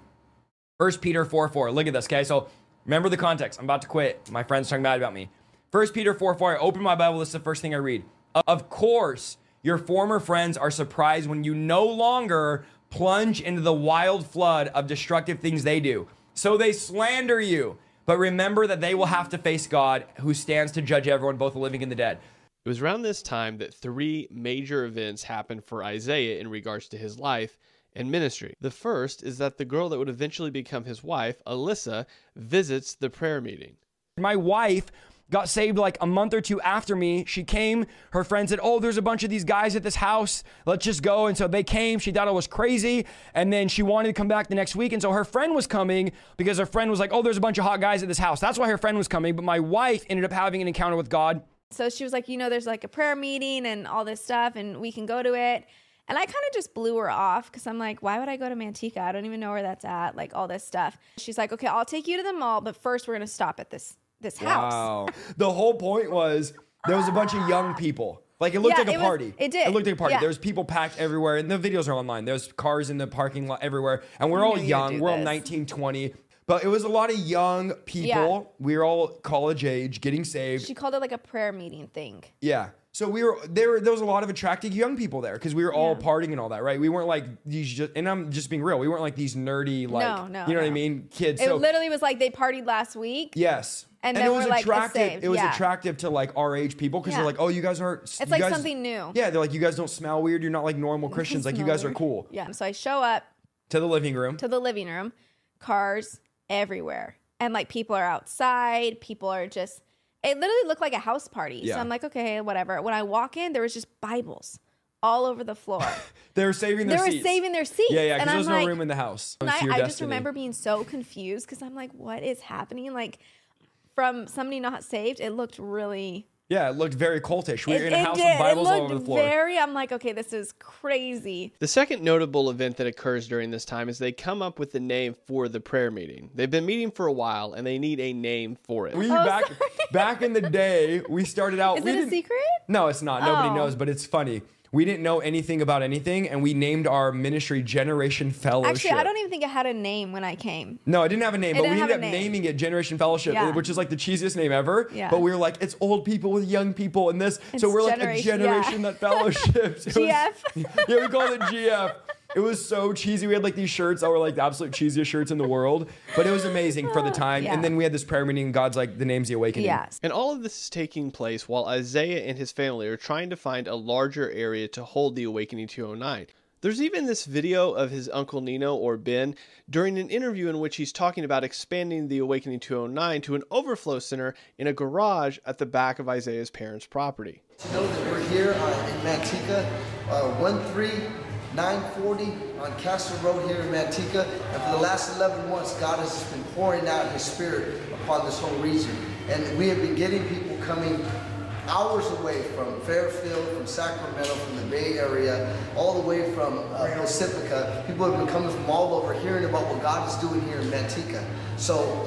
First Peter 4 4. Look at this, okay? So remember the context. I'm about to quit. My friend's talking bad about me. First Peter 4 4. I open my Bible. This is the first thing I read. Of course, your former friends are surprised when you no longer plunge into the wild flood of destructive things they do. So they slander you. But remember that they will have to face God, who stands to judge everyone, both the living and the dead. It was around this time that three major events happened for Isaiah in regards to his life and ministry. The first is that the girl that would eventually become his wife, Alyssa, visits the prayer meeting. My wife got saved like a month or two after me. She came, her friend said, Oh, there's a bunch of these guys at this house. Let's just go. And so they came. She thought I was crazy. And then she wanted to come back the next week. And so her friend was coming because her friend was like, Oh, there's a bunch of hot guys at this house. That's why her friend was coming. But my wife ended up having an encounter with God. So she was like, you know, there's like a prayer meeting and all this stuff, and we can go to it. And I kind of just blew her off because I'm like, why would I go to Manteca? I don't even know where that's at, like all this stuff. She's like, okay, I'll take you to the mall, but first we're gonna stop at this this house. Wow. The whole point was there was a bunch of young people. Like it looked Yeah, like a it was- party. it did. It looked like a party. Yeah. There was people packed everywhere, and the videos are online. There's cars in the parking lot everywhere, and we're all young. We're all this. 19, 20. But it was a lot of young people. Yeah. We were all college age, getting saved. She called it like a prayer meeting thing. yeah. So we were there. There was a lot of attractive young people there because we were all Yeah. partying and all that, right? We weren't like these, just, and I'm just being real. We weren't like these nerdy, like No, no, you know what I mean, kids. It so literally was like they partied last week. yes, And it then was like, attractive. saved, It was yeah. attractive to like our age people because Yeah. they're like, oh, you guys aren't. It's like something new. Yeah, they're like, you guys don't smell weird. You're not like normal Christians. Like you guys are cool. Yeah. So I show up To the living room. to the living room, cars everywhere. And like people are outside, people are just it literally looked like a house party. Yeah. So I'm like, okay, whatever. When I walk in, there was just Bibles all over the floor. They were saving their seats they were saving their seats. Yeah, yeah, and because there I'm was like, no room in the house. and I, I just remember being so confused because I'm like, what is happening? Like from somebody not saved, it looked really Yeah, it looked very cultish. We were it, in a it house did. with Bibles it all looked over the floor. very I'm like, okay, this is crazy. The second notable event that occurs during this time is they come up with the name for the prayer meeting. They've been meeting for a while and they need a name for it. we Oh, back sorry. back in the day, we started out. Is we it a secret? No, it's not. Nobody Oh. knows, but it's funny. We didn't know anything about anything, and we named our ministry Generation Fellowship. Actually, I don't even think it had a name when I came. No, it didn't have a name, It but we ended up name. naming it Generation Fellowship, Yeah. which is like the cheesiest name ever. Yeah. But we were like, it's old people with young people and this. so we're like a generation- yeah. that fellowships. It was- GF. yeah, we called it GF. It was so cheesy. We had like these shirts that were like the absolute cheesiest shirts in the world, but it was amazing for the time. Yeah. And then we had this prayer meeting, and God's like, the name's the awakening. Yes. And all of this is taking place while Isaiah and his family are trying to find a larger area to hold the Awakening 209. There's even this video of his uncle Nino or Ben during an interview in which he's talking about expanding the Awakening 209 to an overflow center in a garage at the back of Isaiah's parents' property. To know that we're here uh, in Manteca, uh, 13940 on Castle Road here in Manteca. And for the last 11 months, God has been pouring out His Spirit upon this whole region. And we have been getting people coming hours away from Fairfield, from Sacramento, from the Bay Area, all the way from uh, Pacifica. People have been coming from all over hearing about what God is doing here in Manteca. So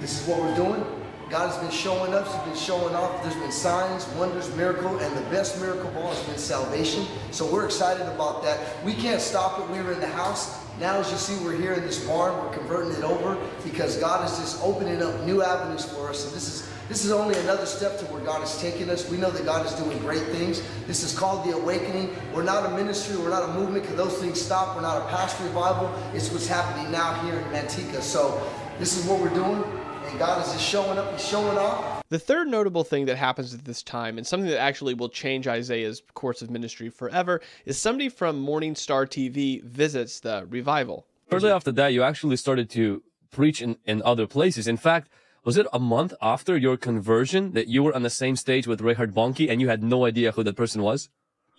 this is what we're doing. God has been showing us, He's been showing off. There's been signs, wonders, miracle, and the best miracle of all has been salvation. So we're excited about that. We can't stop it. We were in the house. Now, as you see, we're here in this barn. We're converting it over because God is just opening up new avenues for us. And this is this is only another step to where God is taking us. We know that God is doing great things. This is called the awakening. We're not a ministry. We're not a movement because those things stop. We're not a past revival. It's what's happening now here in Manteca. So this is what we're doing. And God is just showing up. He's showing off. The third notable thing that happens at this time, and something that actually will change Isaiah's course of ministry forever, is somebody from Morning Star TV visits the revival. Shortly after that, you actually started to preach in, in other places. In fact, was it a month after your conversion that you were on the same stage with Reinhard Bonnke and you had no idea who that person was?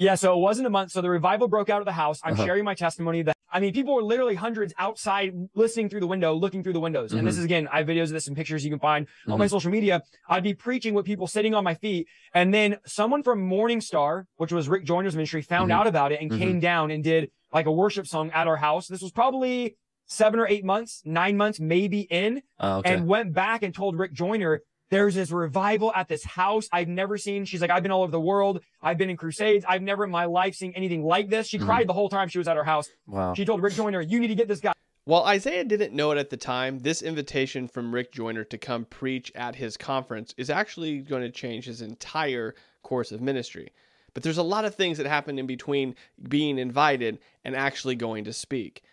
Yeah, so it wasn't a month. So the revival broke out of the house. I'm Uh-huh. sharing my testimony that, I mean, people were literally hundreds outside listening through the window, looking through the windows. And Mm-hmm. this is again, I have videos of this and pictures you can find on my social media. I'd be preaching with people sitting on my feet. And then someone from Morning Star, which was Rick Joyner's ministry, found Mm-hmm. out about it and came down and did like a worship song at our house. This was probably seven or eight months, nine months, maybe in Ah, okay. and went back and told Rick Joyner, there's this revival at this house I've never seen. She's like, I've been all over the world. I've been in crusades. I've never in my life seen anything like this. She mm-hmm. cried the whole time she was at her house. Wow. She told Rick Joyner, you need to get this guy. While Isaiah didn't know it at the time, this invitation from Rick Joyner to come preach at his conference is actually going to change his entire course of ministry. But there's a lot of things that happen in between being invited and actually going to speak.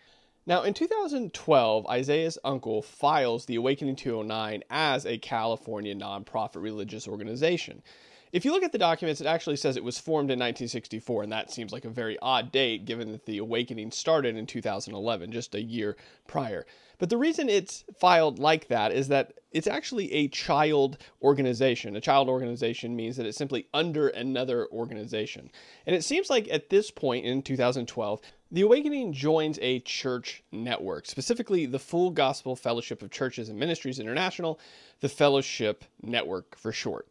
Now, in 2012, Isaiah's uncle files the Awakening 209 as a California nonprofit religious organization. If you look at the documents, it actually says it was formed in 1964, and that seems like a very odd date given that the Awakening started in 2011, just a year prior. But the reason it's filed like that is that it's actually a child organization. A child organization means that it's simply under another organization. And it seems like at this point in 2012, the Awakening joins a church network, specifically the Full Gospel Fellowship of Churches and Ministries International, the Fellowship Network for short.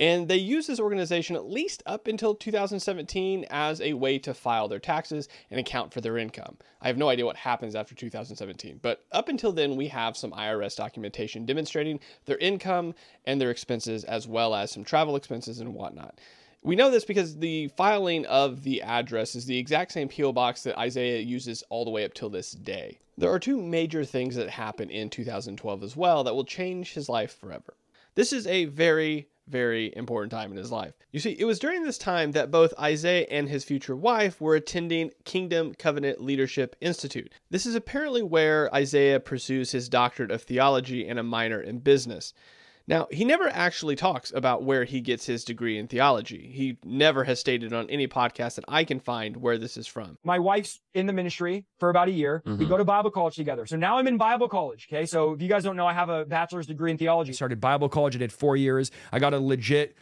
And they use this organization at least up until 2017 as a way to file their taxes and account for their income. I have no idea what happens after 2017, but up until then, we have some IRS documentation demonstrating their income and their expenses, as well as some travel expenses and whatnot. We know this because the filing of the address is the exact same P.O. box that Isaiah uses all the way up till this day. There are two major things that happen in 2012 as well that will change his life forever. This is a very, very important time in his life. You see, it was during this time that both Isaiah and his future wife were attending Kingdom Covenant Leadership Institute. This is apparently where Isaiah pursues his doctorate of theology and a minor in business. Now, he never actually talks about where he gets his degree in theology. He never has stated on any podcast that I can find where this is from. My wife's in the ministry for about a year. We mm-hmm. go to Bible college together. So now I'm in Bible college. Okay. So if you guys don't know, I have a bachelor's degree in theology. Started Bible college. I did four years. I got a legit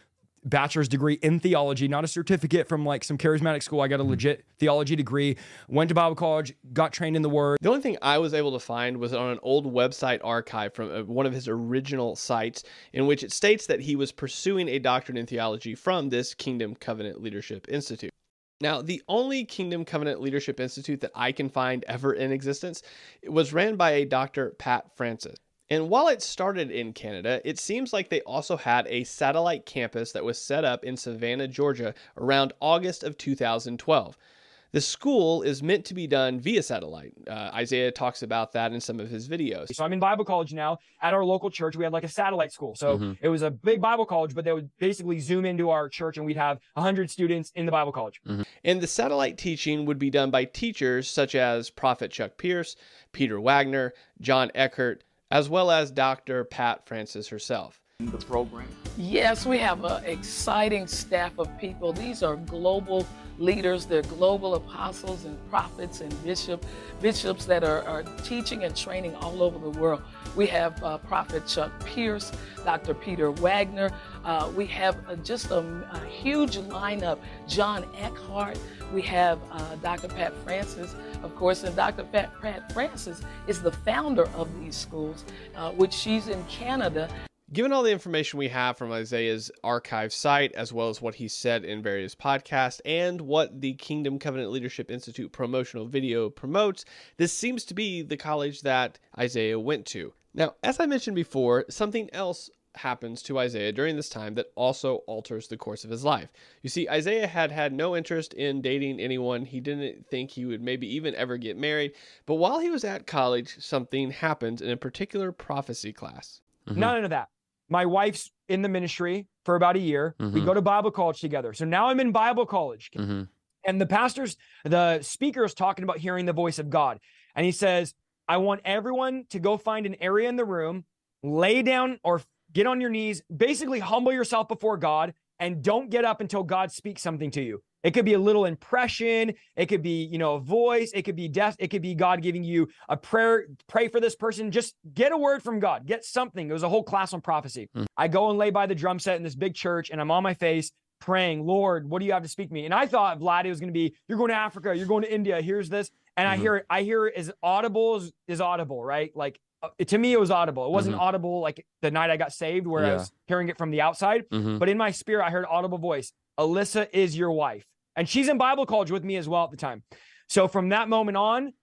bachelor's degree in theology, not a certificate from like some charismatic school. I got a legit theology degree. Went to Bible college, got trained in the word. The only thing I was able to find was on an old website archive from uh, one of his original sites, in which it states that he was pursuing a doctorate in theology from this Kingdom Covenant Leadership Institute. Now, the only Kingdom Covenant Leadership Institute that I can find ever in existence was ran by a Dr. Pat Francis. And while it started in Canada, it seems like they also had a satellite campus that was set up in Savannah, Georgia around August of 2012. The school is meant to be done via satellite. Uh, Isaiah talks about that in some of his videos. So I'm in Bible college now. At our local church, we had like a satellite school. So it was a big Bible college, but they would basically zoom into our church and we'd have 100 students in the Bible college. And the satellite teaching would be done by teachers such as Prophet Chuck Pierce, Peter Wagner, John Eckhardt, as well as Dr. Pat Francis herself. The program? Yes, we have an exciting staff of people. These are global leaders. They're global apostles and prophets and bishop, bishops that are, are teaching and training all over the world. We have uh, Prophet Chuck Pierce, Dr. Peter Wagner. Uh, we have uh, just a, a huge lineup. John Eckhardt. We have uh, Dr. Pat Francis, of course, and Dr. Pat, Pat Francis is the founder of these schools, uh, which she's in Canada. Given all the information we have from Isaiah's archive site, as well as what he said in various podcasts and what the Kingdom Covenant Leadership Institute promotional video promotes, this seems to be the college that Isaiah went to. Now, as I mentioned before, something else happens to Isaiah during this time that also alters the course of his life. You see, Isaiah had had no interest in dating anyone. He didn't think he would maybe even ever get married. But while he was at college, something happened in a particular prophecy class. None of that. My wife's in the ministry for about a year. We mm-hmm. go to Bible college together. So now I'm in Bible college. Mm-hmm. And the pastor's, the speaker is talking about hearing the voice of God. And he says, I want everyone to go find an area in the room, lay down or get on your knees, basically humble yourself before God, and don't get up until God speaks something to you. It could be a little impression. It could be, you know, a voice. It could be death. It could be God giving you a prayer. Pray for this person. Just get a word from God. Get something. It was a whole class on prophecy. Mm. I go and lay by the drum set in this big church, and I'm on my face praying, Lord, what do you have to speak to me? And I thought Vlad it was going to be, you're going to Africa, you're going to India. Here's this, and I mm-hmm. hear it. I hear it as audible as is audible, right? Like uh, to me, it was audible. It wasn't audible like the night I got saved, where I was hearing it from the outside. Mhm. But in my spirit, I heard audible voice. Alyssa is your wife, and she's in Bible college with me as well at the time. So from that moment on,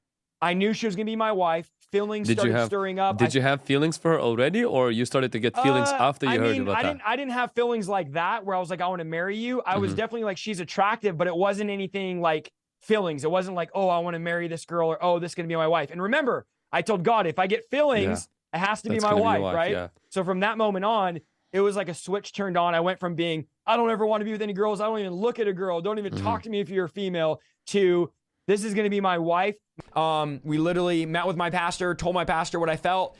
I knew she was going to be my wife. Feelings Did you started have- stirring up. Did I- you have feelings for her already, or you started to get feelings uh, after you I heard mean, about I that? didn't. I didn't have feelings like that where I was like, I want to marry you. I was Mhm. definitely like, she's attractive, but it wasn't anything like feelings. It wasn't like, oh, I want to marry this girl or oh, this is gonna be my wife. And remember, I told God, if I get feelings, it has to be my gonna be wife, wife, right? yeah. So from that moment on, it was like a switch turned on. I went from being, I don't ever want to be with any girls. I don't even look at a girl. Don't even Mm-hmm. talk to me if you're a female. To this is going to be my wife. Um, we literally met with my pastor, told my pastor what I felt,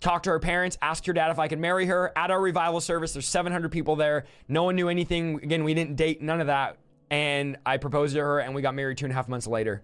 talked to her parents, asked her dad if I could marry her at our revival service. There's 700 people there. No one knew anything. Again, we didn't date, none of that. And I proposed to her, and we got married two and a half months later.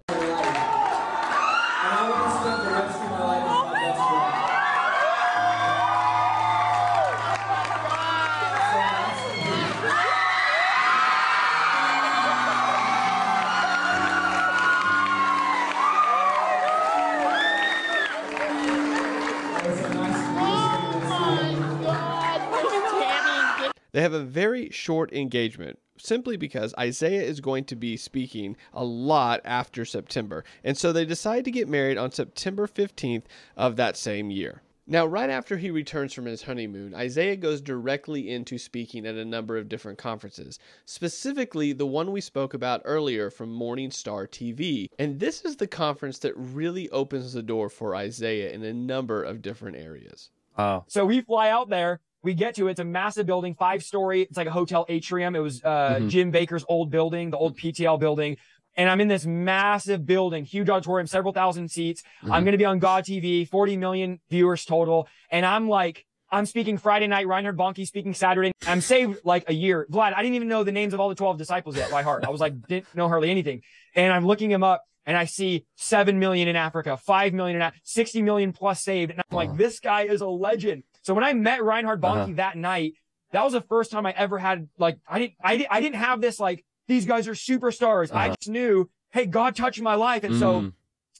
Have a very short engagement simply because Isaiah is going to be speaking a lot after September. And so they decide to get married on September 15th of that same year. Now, right after he returns from his honeymoon, Isaiah goes directly into speaking at a number of different conferences, specifically the one we spoke about earlier from Morning Star TV. And this is the conference that really opens the door for Isaiah in a number of different areas. Oh. So we fly out there. We get to it. It's a massive building, five story. It's like a hotel atrium. It was uh, mm-hmm. Jim Bakker's old building, the old mm-hmm. PTL building. And I'm in this massive building, huge auditorium, several thousand seats. I'm mm-hmm. going to be on God TV, 40 million viewers total. And I'm like, I'm speaking Friday night, Reinhard Bonnke speaking Saturday. I'm saved like a year. Vlad, I didn't even know the names of all the 12 disciples yet by heart. I was like, didn't know hardly anything. And I'm looking him up and I see 7 million in Africa, 5 million in Africa, 60 million plus saved. And I'm like, this guy is a legend. So when I met Reinhard Bonnke uh-huh. that night, that was the first time I ever had like, I didn't, I didn't, I didn't have this like, these guys are superstars. I uh-huh. just knew, hey, God touched my life. And so mm-hmm.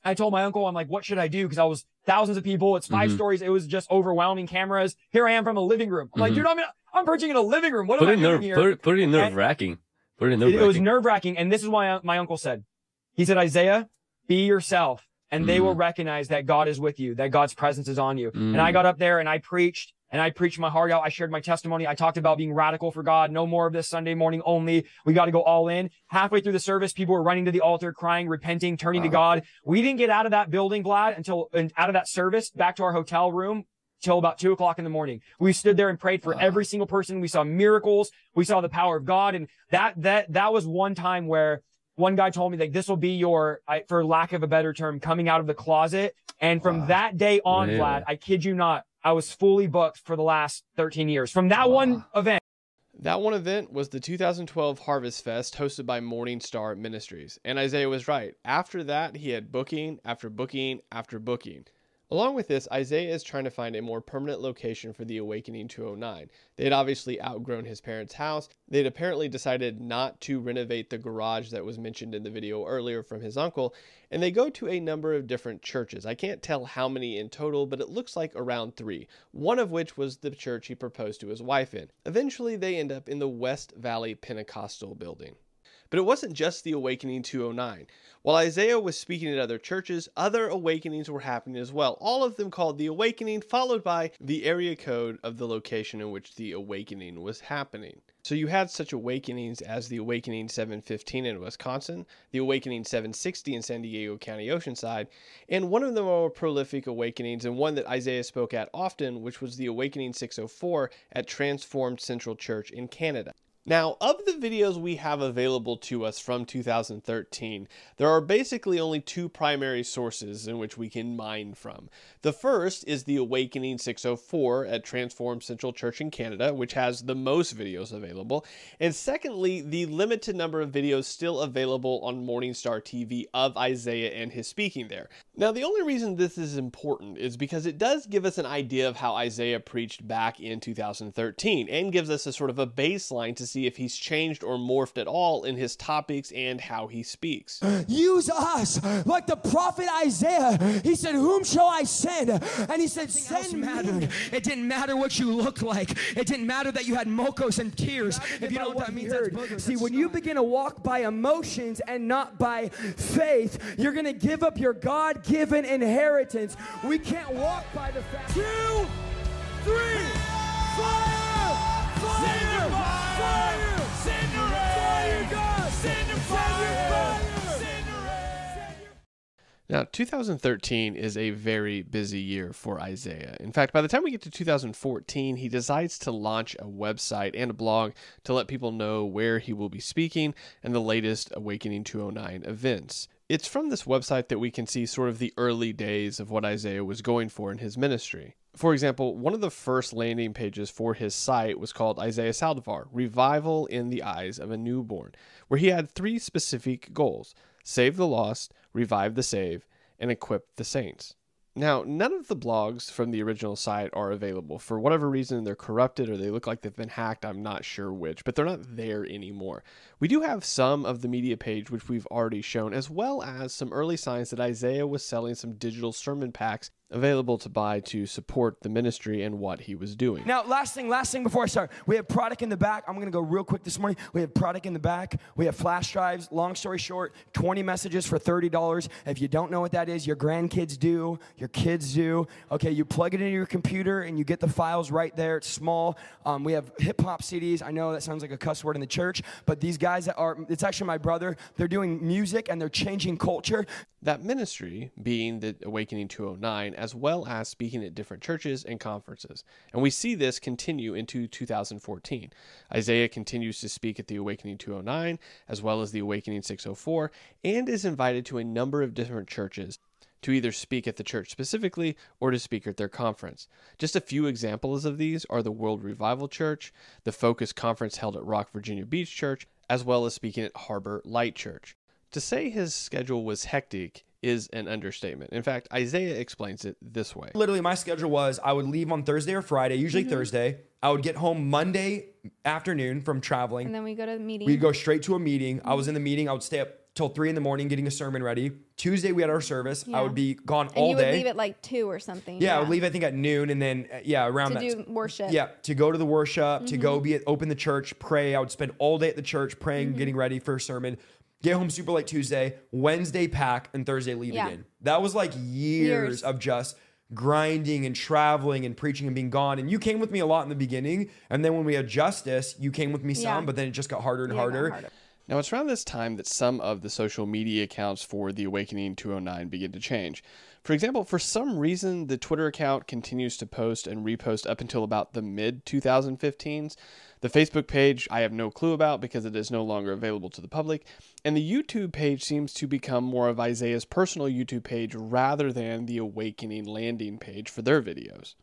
I told my uncle, I'm like, what should I do? Cause I was thousands of people. It's 5 mm-hmm. stories. It was just overwhelming cameras. Here I am from a living room. I'm like, mm-hmm. dude, I'm, in, I'm preaching in a living room. What Put am I doing nerve, here? put it in nerve wracking. It nerve It, it was nerve wracking. And this is why my uncle said, he said, Isaiah, be yourself and they Mm-hmm. will recognize that God is with you, that God's presence is on you. And Mm. I got up there and I preached and I preached my heart out. I shared my testimony. I talked about being radical for God. No more of this Sunday morning only. We got to go all in. Halfway through the service, people were running to the altar, crying, repenting, turning to God. We didn't get out of that building, Vlad, until and out of that service back to our hotel room till about two o'clock in the morning. We stood there and prayed for every single person. We saw miracles. We saw the power of God. And that, that, that was one time where one guy told me like, this will be your, I, for lack of a better term, coming out of the closet. And from that day on, Really? Vlad, I kid you not, I was fully booked for the last 13 years from that one event. That one event was the 2012 Harvest Fest hosted by Morning Star Ministries. And Isaiah was right. After that, he had booking after booking after booking. Along with this, Isaiah is trying to find a more permanent location for the Awakening 209. They had obviously outgrown his parents' house. They'd apparently decided not to renovate the garage that was mentioned in the video earlier from his uncle, and they go to a number of different churches. I can't tell how many in total, but it looks like around three, one of which was the church he proposed to his wife in. Eventually, they end up in the West Valley Pentecostal building. But it wasn't just the Awakening 209. While Isaiah was speaking at other churches, other awakenings were happening as well, all of them called the Awakening, followed by the area code of the location in which the awakening was happening. So you had such awakenings as the Awakening 715 in Wisconsin, the Awakening 760 in San Diego County Oceanside, and one of the more prolific awakenings and one that Isaiah spoke at often, which was the Awakening 604 at Transformed Central Church in Canada. Now, of the videos we have available to us from 2013, there are basically only two primary sources in which we can mine from. The first is the Awakening 604 at Transform Central Church in Canada, which has the most videos available. And secondly, the limited number of videos still available on Morningstar TV of Isaiah and his speaking there. Now, the only reason this is important is because it does give us an idea of how Isaiah preached back in 2013 and gives us a sort of a baseline to see if he's changed or morphed at all in his topics and how he speaks. Use us like the prophet Isaiah. He said, Whom shall I send? And he said, Send me. It didn't matter what you looked like. It didn't matter that you had mocos and tears. If you know what that means, that's boogers. See, when you begin to walk by emotions and not by faith, you're going to give up your God given inheritance. We can't walk by the fact. Two, three, fire! Fire! Fire! Send your fire, God! Send your fire! Send fire! Now, 2013 is a very busy year for Isaiah. In fact, by the time we get to 2014, he decides to launch a website and a blog to let people know where he will be speaking and the latest Awakening 209 events. It's from this website that we can see sort of the early days of what Isaiah was going for in his ministry. For example, one of the first landing pages for his site was called Isaiah Saldivar Revival in the Eyes of a Newborn, where he had three specific goals save the lost, revive the saved, and equip the saints. Now, none of the blogs from the original site are available. For whatever reason, they're corrupted or they look like they've been hacked. I'm not sure which, but they're not there anymore. We do have some of the media page, which we've already shown, as well as some early signs that Isaiah was selling some digital sermon packs available to buy to support the ministry and what he was doing. Now, last thing, last thing before I start. We have product in the back. I'm going to go real quick this morning. We have product in the back. We have flash drives. Long story short, 20 messages for $30. If you don't know what that is, your grandkids do, your kids do. Okay, you plug it into your computer and you get the files right there. It's small. Um, we have hip hop CDs. I know that sounds like a cuss word in the church, but these guys that are, it's actually my brother. They're doing music and they're changing culture. That ministry being the Awakening 209, as well as speaking at different churches and conferences. And we see this continue into 2014. Isaiah continues to speak at the Awakening 209, as well as the Awakening 604, and is invited to a number of different churches to either speak at the church specifically or to speak at their conference. Just a few examples of these are the World Revival Church, the Focus Conference held at Rock Virginia Beach Church, as well as speaking at Harbor Light Church. To say his schedule was hectic is an understatement. In fact, Isaiah explains it this way. Literally, my schedule was I would leave on Thursday or Friday, usually mm-hmm. Thursday. I would get home Monday afternoon from traveling. And then we go to the meeting. We'd go straight to a meeting. I was in the meeting. I would stay up till three in the morning getting a sermon ready. Tuesday we had our service. I would be gone and all you day. would leave at like two or something. yeah, I would leave I think at noon, and then uh, yeah around to that. do worship. Yeah, to go to the worship, to go Mm-hmm. be at, open the church, pray. I would spend all day at the church praying, Mm-hmm. getting ready for a sermon. Get home super late Tuesday, Wednesday pack, and Thursday leave Yeah. again. That was like years, Years. of just grinding and traveling and preaching and being gone. And you came with me a lot in the beginning, and then when we had justice, you came with me some, Yeah. but then it just got harder and Yeah, harder. harder. Now, it's around this time that some of the social media accounts for the Awakening 209 begin to change. For example, for some reason, the Twitter account continues to post and repost up until about the mid 2015s. The Facebook page, I have no clue about because it is no longer available to the public. And the YouTube page seems to become more of Isaiah's personal YouTube page rather than the Awakening landing page for their videos.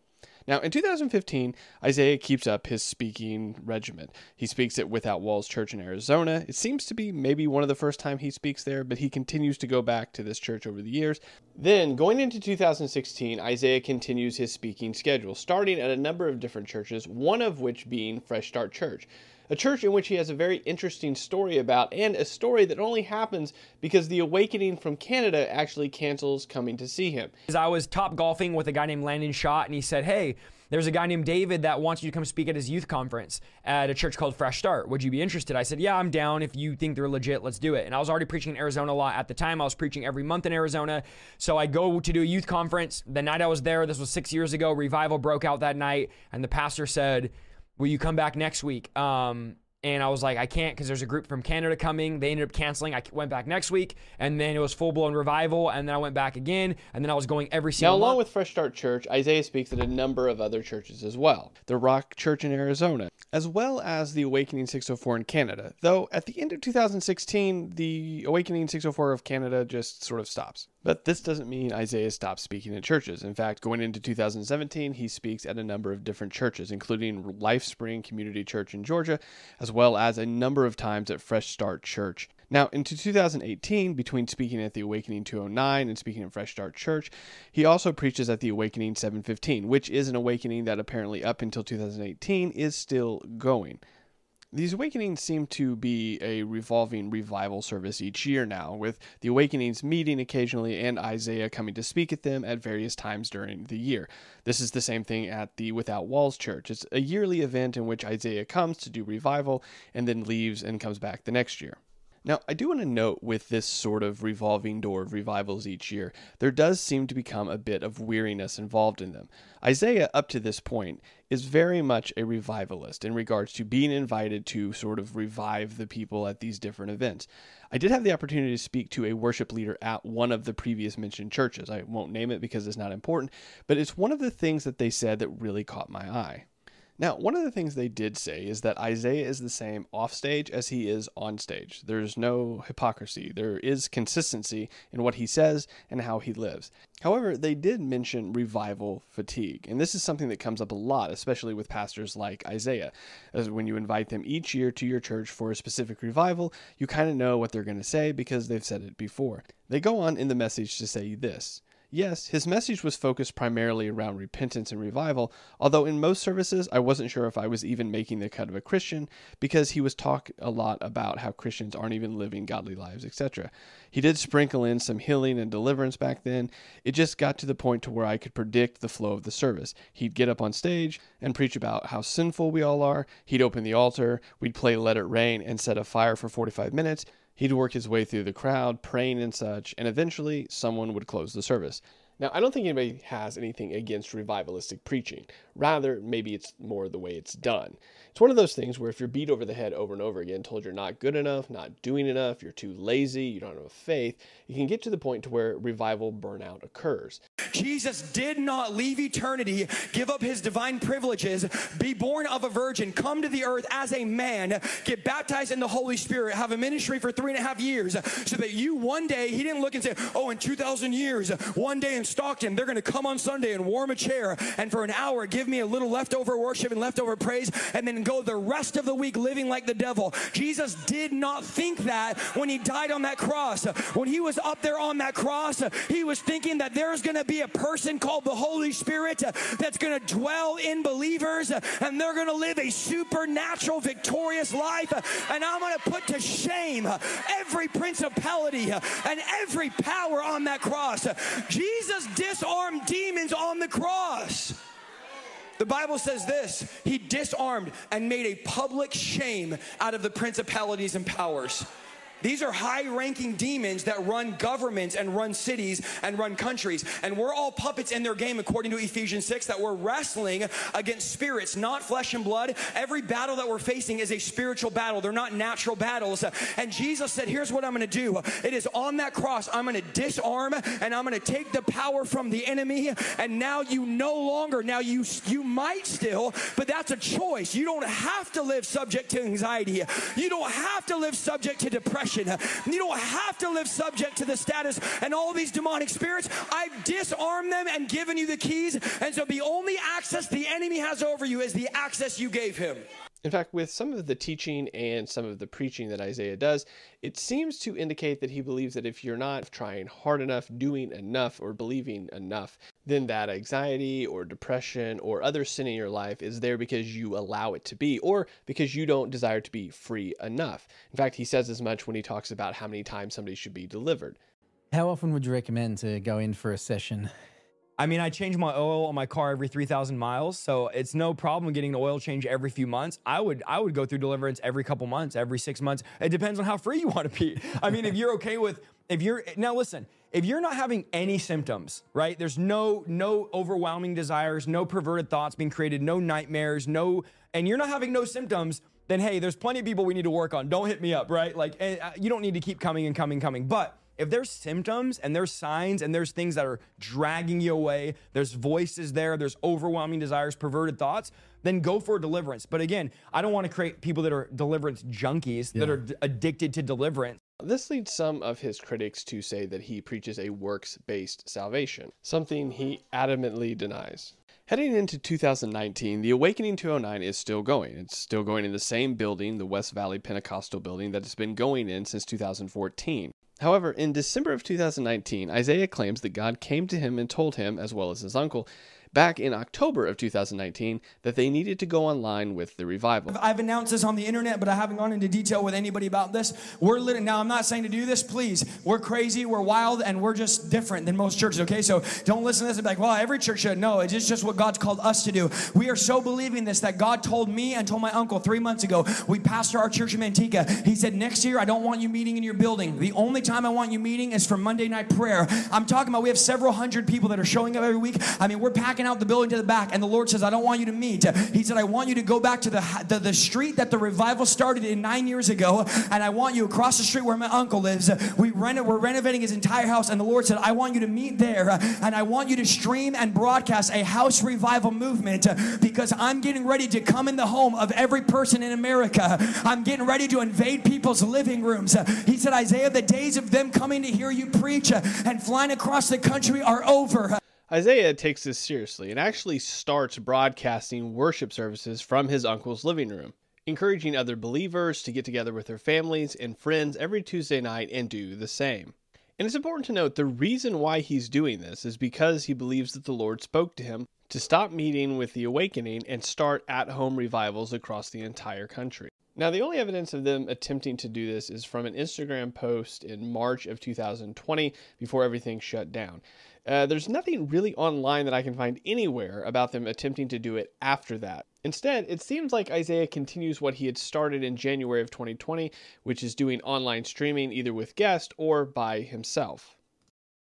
Now, in 2015, Isaiah keeps up his speaking regimen. He speaks at Without Walls Church in Arizona. It seems to be maybe one of the first time he speaks there, but he continues to go back to this church over the years. Then, going into 2016, Isaiah continues his speaking schedule, starting at a number of different churches, one of which being Fresh Start Church. A church in which he has a very interesting story about, and a story that only happens because the Awakening from Canada actually cancels coming to see him. I was top golfing with a guy named Landon Schott, and he said, "Hey, there's a guy named David that wants you to come speak at his youth conference at a church called Fresh Start. Would you be interested?" I said, "Yeah, I'm down. If you think they're legit, let's do it." And I was already preaching in Arizona a lot at the time. I was preaching every month in Arizona, so I go to do a youth conference. The night I was there, this was six years ago. Revival broke out that night, and the pastor said, "Will you come back next week?" Um, and I was like, I can't because there's a group from Canada coming. They ended up canceling. I went back next week, and then it was full blown revival. And then I went back again, and then I was going every single. Now, along month. with Fresh Start Church, Isaiah speaks at a number of other churches as well. The Rock Church in Arizona, as well as the Awakening 604 in Canada. Though at the end of 2016, the Awakening 604 of Canada just sort of stops. But this doesn't mean Isaiah stops speaking at churches. In fact, going into 2017, he speaks at a number of different churches, including LifeSpring Community Church in Georgia, as well as a number of times at Fresh Start Church. Now, into 2018, between speaking at the Awakening 209 and speaking at Fresh Start Church, he also preaches at the Awakening 715, which is an awakening that apparently up until 2018 is still going. These awakenings seem to be a revolving revival service each year now, with the awakenings meeting occasionally and Isaiah coming to speak at them at various times during the year. This is the same thing at the Without Walls Church. It's a yearly event in which Isaiah comes to do revival and then leaves and comes back the next year. Now, I do want to note with this sort of revolving door of revivals each year, there does seem to become a bit of weariness involved in them. Isaiah, up to this point, is very much a revivalist in regards to being invited to sort of revive the people at these different events. I did have the opportunity to speak to a worship leader at one of the previous mentioned churches. I won't name it because it's not important, but it's one of the things that they said that really caught my eye. Now, one of the things they did say is that Isaiah is the same off stage as he is on stage. There's no hypocrisy. There is consistency in what he says and how he lives. However, they did mention revival fatigue, and this is something that comes up a lot, especially with pastors like Isaiah. As when you invite them each year to your church for a specific revival, you kind of know what they're going to say because they've said it before. They go on in the message to say this. Yes, his message was focused primarily around repentance and revival, although in most services I wasn't sure if I was even making the cut of a Christian because he was talking a lot about how Christians aren't even living godly lives, etc. He did sprinkle in some healing and deliverance back then. It just got to the point to where I could predict the flow of the service. He'd get up on stage and preach about how sinful we all are. He'd open the altar, we'd play Let It Rain and set a fire for 45 minutes. He'd work his way through the crowd, praying and such, and eventually someone would close the service. Now, I don't think anybody has anything against revivalistic preaching. Rather, maybe it's more the way it's done. It's one of those things where if you're beat over the head over and over again, told you're not good enough, not doing enough, you're too lazy, you don't have faith, you can get to the point to where revival burnout occurs. Jesus did not leave eternity, give up his divine privileges, be born of a virgin, come to the earth as a man, get baptized in the Holy Spirit, have a ministry for three and a half years, so that you one day, he didn't look and say, Oh, in 2,000 years, one day in Stockton, they're going to come on Sunday and warm a chair and for an hour give me a little leftover worship and leftover praise and then go the rest of the week living like the devil. Jesus did not think that when he died on that cross. When he was up there on that cross, he was thinking that there's going to be a person called the Holy Spirit uh, that's going to dwell in believers uh, and they're going to live a supernatural, victorious life. Uh, and I'm going to put to shame every principality and every power on that cross. Jesus disarmed demons on the cross. The Bible says this He disarmed and made a public shame out of the principalities and powers. These are high ranking demons that run governments and run cities and run countries. And we're all puppets in their game, according to Ephesians 6, that we're wrestling against spirits, not flesh and blood. Every battle that we're facing is a spiritual battle, they're not natural battles. And Jesus said, Here's what I'm going to do it is on that cross, I'm going to disarm and I'm going to take the power from the enemy. And now you no longer, now you, you might still, but that's a choice. You don't have to live subject to anxiety, you don't have to live subject to depression. You don't have to live subject to the status and all these demonic spirits. I've disarmed them and given you the keys. And so the only access the enemy has over you is the access you gave him. In fact, with some of the teaching and some of the preaching that Isaiah does, it seems to indicate that he believes that if you're not trying hard enough, doing enough, or believing enough, then that anxiety or depression or other sin in your life is there because you allow it to be, or because you don't desire to be free enough. In fact, he says as much when he talks about how many times somebody should be delivered. How often would you recommend to go in for a session? I mean, I change my oil on my car every 3,000 miles, so it's no problem getting an oil change every few months. I would I would go through deliverance every couple months, every 6 months. It depends on how free you want to be. I mean, if you're okay with if you're now listen, if you're not having any symptoms, right? There's no no overwhelming desires, no perverted thoughts being created, no nightmares, no and you're not having no symptoms, then hey, there's plenty of people we need to work on. Don't hit me up, right? Like uh, you don't need to keep coming and coming coming. But if there's symptoms and there's signs and there's things that are dragging you away, there's voices there, there's overwhelming desires, perverted thoughts, then go for deliverance. But again, I don't want to create people that are deliverance junkies that are d- addicted to deliverance. This leads some of his critics to say that he preaches a works based salvation, something he adamantly denies. Heading into 2019, the Awakening 209 is still going. It's still going in the same building, the West Valley Pentecostal building, that it's been going in since 2014. However, in December of 2019, Isaiah claims that God came to him and told him, as well as his uncle, back in October of 2019, that they needed to go online with the revival. I've announced this on the internet, but I haven't gone into detail with anybody about this. We're lit now. I'm not saying to do this, please. We're crazy, we're wild, and we're just different than most churches. Okay, so don't listen to this and be like, "Well, every church should." No, it's just what God's called us to do. We are so believing this that God told me and told my uncle three months ago. We pastor our church in Manteca. He said, "Next year, I don't want you meeting in your building. The only time I want you meeting is for Monday night prayer." I'm talking about we have several hundred people that are showing up every week. I mean, we're packing out the building to the back, and the Lord says, "I don't want you to meet." He said, "I want you to go back to the the, the street that the revival started in nine years ago, and I want you across the street where my uncle lives. We reno- we're renovating his entire house, and the Lord said, I want you to meet there, and I want you to stream and broadcast a house revival movement because I'm getting ready to come in the home of every person in America. I'm getting ready to invade people's living rooms." He said, "Isaiah, the days of them coming to hear you preach and flying across the country are over." Isaiah takes this seriously and actually starts broadcasting worship services from his uncle's living room, encouraging other believers to get together with their families and friends every Tuesday night and do the same. And it's important to note the reason why he's doing this is because he believes that the Lord spoke to him to stop meeting with the awakening and start at home revivals across the entire country. Now, the only evidence of them attempting to do this is from an Instagram post in March of 2020 before everything shut down. Uh, there's nothing really online that I can find anywhere about them attempting to do it after that. Instead, it seems like Isaiah continues what he had started in January of 2020, which is doing online streaming either with guests or by himself.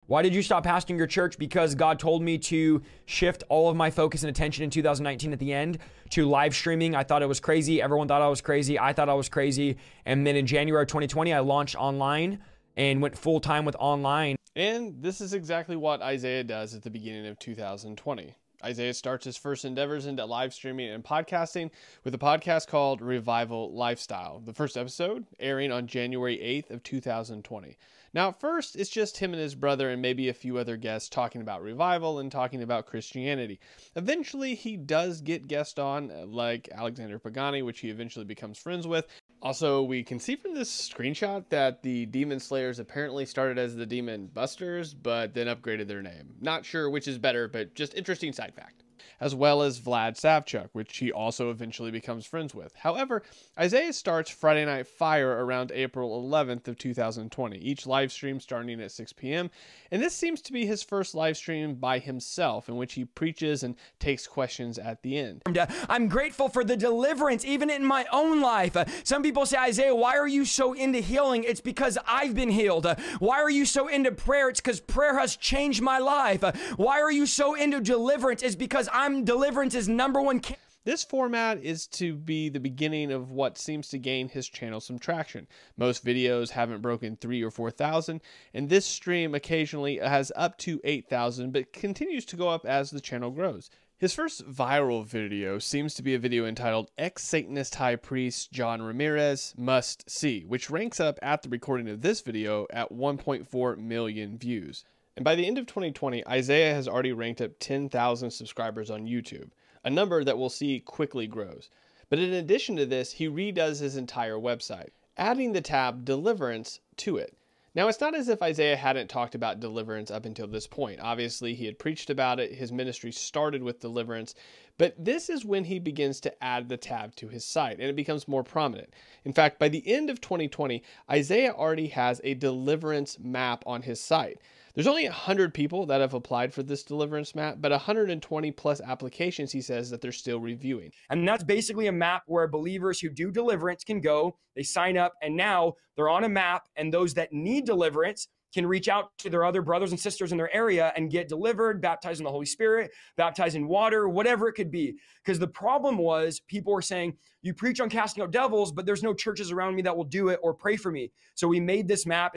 Why did you stop pastoring your church? Because God told me to shift all of my focus and attention in 2019 at the end to live streaming. I thought it was crazy. Everyone thought I was crazy. I thought I was crazy. And then in January 2020, I launched online and went full time with online. And this is exactly what Isaiah does at the beginning of 2020. Isaiah starts his first endeavors into live streaming and podcasting with a podcast called Revival Lifestyle. The first episode airing on January 8th of 2020. Now, at first, it's just him and his brother and maybe a few other guests talking about revival and talking about Christianity. Eventually, he does get guests on, uh, like Alexander Pagani, which he eventually becomes friends with. Also, we can see from this screenshot that the Demon Slayers apparently started as the Demon Busters, but then upgraded their name. Not sure which is better, but just interesting side fact as well as Vlad Savchuk, which he also eventually becomes friends with. However, Isaiah starts Friday Night Fire around April 11th of 2020, each live stream starting at 6 p.m. And this seems to be his first live stream by himself, in which he preaches and takes questions at the end. I'm grateful for the deliverance, even in my own life. Uh, some people say, Isaiah, why are you so into healing? It's because I've been healed. Uh, why are you so into prayer? It's because prayer has changed my life. Uh, why are you so into deliverance? It's because I'm deliverance's number one. Ca- this format is to be the beginning of what seems to gain his channel some traction. Most videos haven't broken 3 or 4,000, and this stream occasionally has up to 8,000 but continues to go up as the channel grows. His first viral video seems to be a video entitled Ex Satanist High Priest John Ramirez Must See, which ranks up at the recording of this video at 1.4 million views. And by the end of 2020, Isaiah has already ranked up 10,000 subscribers on YouTube, a number that we'll see quickly grows. But in addition to this, he redoes his entire website, adding the tab Deliverance to it. Now, it's not as if Isaiah hadn't talked about deliverance up until this point. Obviously, he had preached about it, his ministry started with deliverance, but this is when he begins to add the tab to his site and it becomes more prominent. In fact, by the end of 2020, Isaiah already has a deliverance map on his site. There's only 100 people that have applied for this deliverance map, but 120 plus applications he says that they're still reviewing. And that's basically a map where believers who do deliverance can go, they sign up, and now they're on a map, and those that need deliverance can reach out to their other brothers and sisters in their area and get delivered, baptized in the Holy Spirit, baptized in water, whatever it could be. Because the problem was people were saying, You preach on casting out devils, but there's no churches around me that will do it or pray for me. So we made this map.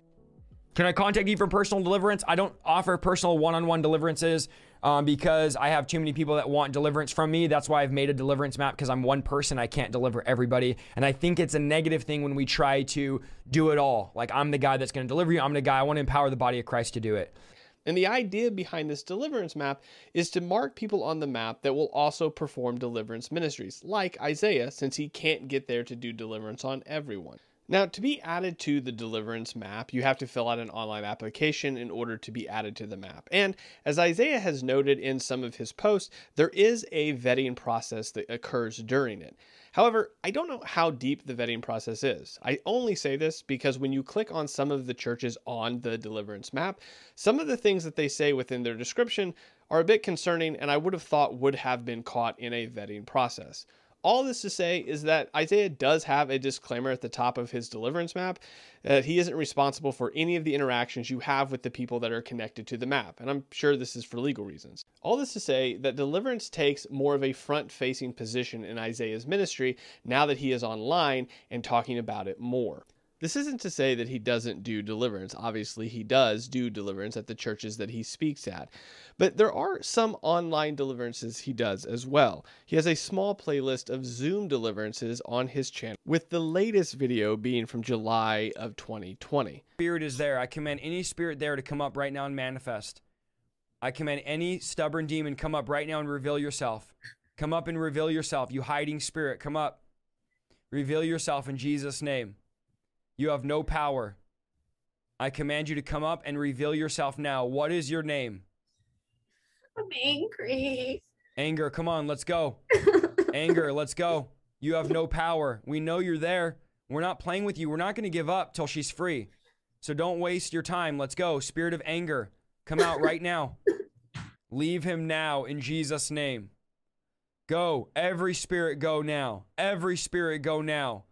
Can I contact you for personal deliverance? I don't offer personal one on one deliverances um, because I have too many people that want deliverance from me. That's why I've made a deliverance map because I'm one person. I can't deliver everybody. And I think it's a negative thing when we try to do it all. Like, I'm the guy that's going to deliver you. I'm the guy. I want to empower the body of Christ to do it. And the idea behind this deliverance map is to mark people on the map that will also perform deliverance ministries, like Isaiah, since he can't get there to do deliverance on everyone. Now, to be added to the Deliverance map, you have to fill out an online application in order to be added to the map. And as Isaiah has noted in some of his posts, there is a vetting process that occurs during it. However, I don't know how deep the vetting process is. I only say this because when you click on some of the churches on the Deliverance map, some of the things that they say within their description are a bit concerning and I would have thought would have been caught in a vetting process. All this to say is that Isaiah does have a disclaimer at the top of his deliverance map that he isn't responsible for any of the interactions you have with the people that are connected to the map. And I'm sure this is for legal reasons. All this to say that deliverance takes more of a front facing position in Isaiah's ministry now that he is online and talking about it more. This isn't to say that he doesn't do deliverance. Obviously, he does do deliverance at the churches that he speaks at. But there are some online deliverances he does as well. He has a small playlist of Zoom deliverances on his channel, with the latest video being from July of 2020. Spirit is there. I command any spirit there to come up right now and manifest. I command any stubborn demon come up right now and reveal yourself. Come up and reveal yourself. You hiding spirit, come up. Reveal yourself in Jesus' name. You have no power. I command you to come up and reveal yourself now. What is your name? I'm angry. Anger, come on, let's go. Anger, let's go. You have no power. We know you're there. We're not playing with you. We're not going to give up till she's free. So don't waste your time. Let's go. Spirit of anger, come out right now. Leave him now in Jesus' name. Go. Every spirit, go now. Every spirit, go now.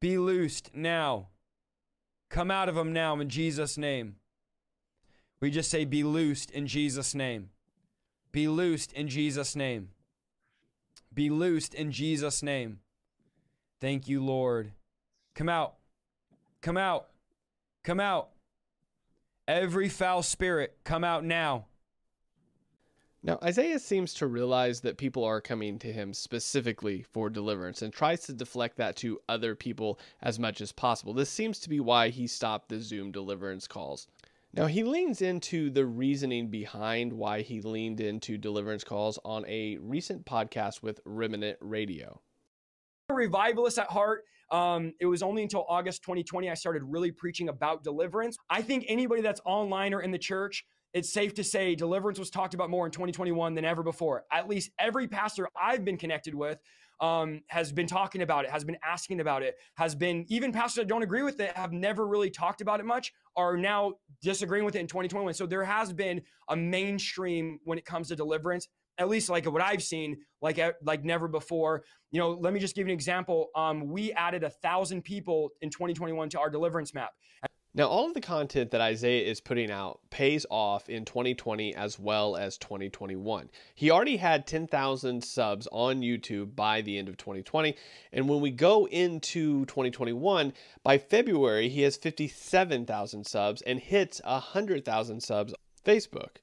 Be loosed now. Come out of him now in Jesus' name. We just say, Be loosed in Jesus' name. Be loosed in Jesus' name. Be loosed in Jesus' name. Thank you, Lord. Come out. Come out. Come out. Every foul spirit, come out now. Now, Isaiah seems to realize that people are coming to him specifically for deliverance and tries to deflect that to other people as much as possible. This seems to be why he stopped the Zoom deliverance calls. Now, he leans into the reasoning behind why he leaned into deliverance calls on a recent podcast with Remnant Radio. a revivalist at heart. Um, it was only until August 2020 I started really preaching about deliverance. I think anybody that's online or in the church, it's safe to say deliverance was talked about more in 2021 than ever before. At least every pastor I've been connected with um, has been talking about it, has been asking about it, has been even pastors that don't agree with it have never really talked about it much, are now disagreeing with it in 2021. So there has been a mainstream when it comes to deliverance at least like what I've seen, like like never before. You know, let me just give you an example. Um, we added a thousand people in 2021 to our deliverance map. Now, all of the content that Isaiah is putting out pays off in 2020 as well as 2021. He already had 10,000 subs on YouTube by the end of 2020. And when we go into 2021, by February, he has 57,000 subs and hits 100,000 subs on Facebook.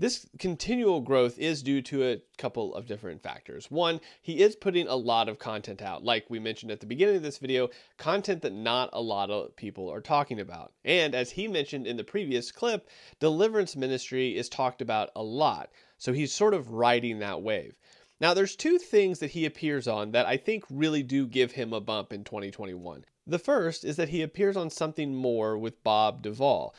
This continual growth is due to a couple of different factors. One, he is putting a lot of content out, like we mentioned at the beginning of this video, content that not a lot of people are talking about. And as he mentioned in the previous clip, deliverance ministry is talked about a lot. So he's sort of riding that wave. Now, there's two things that he appears on that I think really do give him a bump in 2021. The first is that he appears on something more with Bob Duvall.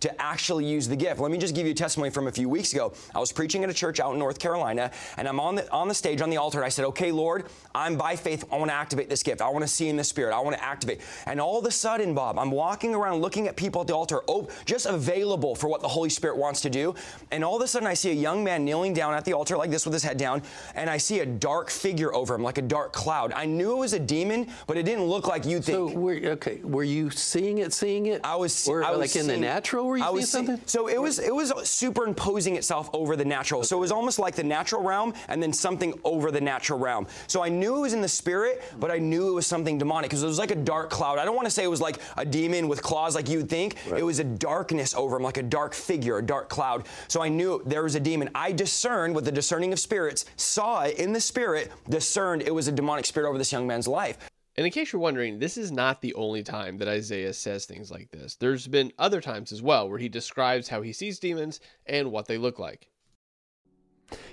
to actually use the gift. Let me just give you a testimony from a few weeks ago. I was preaching at a church out in North Carolina, and I'm on the on the stage on the altar, and I said, "Okay, Lord, I'm by faith. I want to activate this gift. I want to see in the Spirit. I want to activate." And all of a sudden, Bob, I'm walking around looking at people at the altar, oh, just available for what the Holy Spirit wants to do. And all of a sudden, I see a young man kneeling down at the altar like this with his head down, and I see a dark figure over him, like a dark cloud. I knew it was a demon, but it didn't look like you'd think. So, were, okay, were you seeing it, seeing it? I was, or, I was like in the natural. Were you I seeing was seeing- something? So it was it was superimposing itself over the natural. So it was almost like the natural realm and then something over the natural realm. So I knew it was in the spirit, but I knew it was something demonic because it was like a dark cloud. I don't want to say it was like a demon with claws like you'd think. It was a darkness over him, like a dark figure, a dark cloud. So I knew there was a demon. I discerned with the discerning of spirits, saw it in the spirit, discerned it was a demonic spirit over this young man's life. And in case you're wondering, this is not the only time that Isaiah says things like this. There's been other times as well where he describes how he sees demons and what they look like.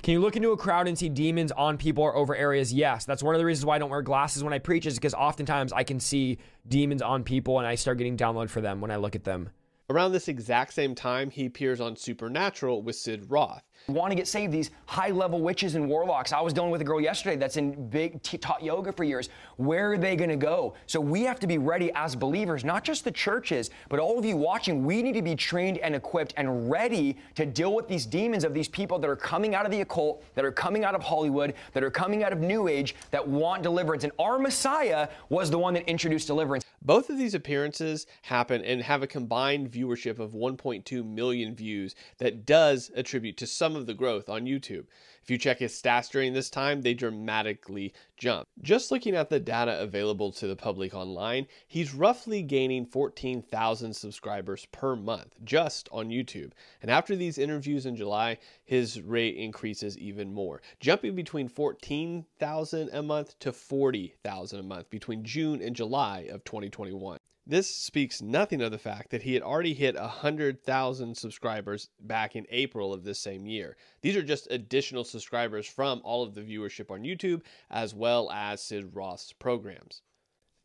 Can you look into a crowd and see demons on people or over areas? Yes. That's one of the reasons why I don't wear glasses when I preach, is because oftentimes I can see demons on people and I start getting download for them when I look at them. Around this exact same time, he appears on Supernatural with Sid Roth. Want to get saved these high level witches and warlocks. I was dealing with a girl yesterday that's in big t- taught yoga for years. Where are they going to go? So we have to be ready as believers not just the churches but all of you watching we need to be trained and equipped and ready to deal with these demons of these people that are coming out of the occult that are coming out of hollywood that are coming out of new age that want deliverance. And our messiah was the one that introduced deliverance. Both of these appearances happen and have a combined viewership of 1.2 million views that does attribute to some of the growth on YouTube. If you check his stats during this time, they dramatically jump. Just looking at the data available to the public online, he's roughly gaining 14,000 subscribers per month just on YouTube. And after these interviews in July, his rate increases even more, jumping between 14,000 a month to 40,000 a month between June and July of 2021. This speaks nothing of the fact that he had already hit 100,000 subscribers back in April of this same year. These are just additional subscribers from all of the viewership on YouTube as well as Sid Roth's programs.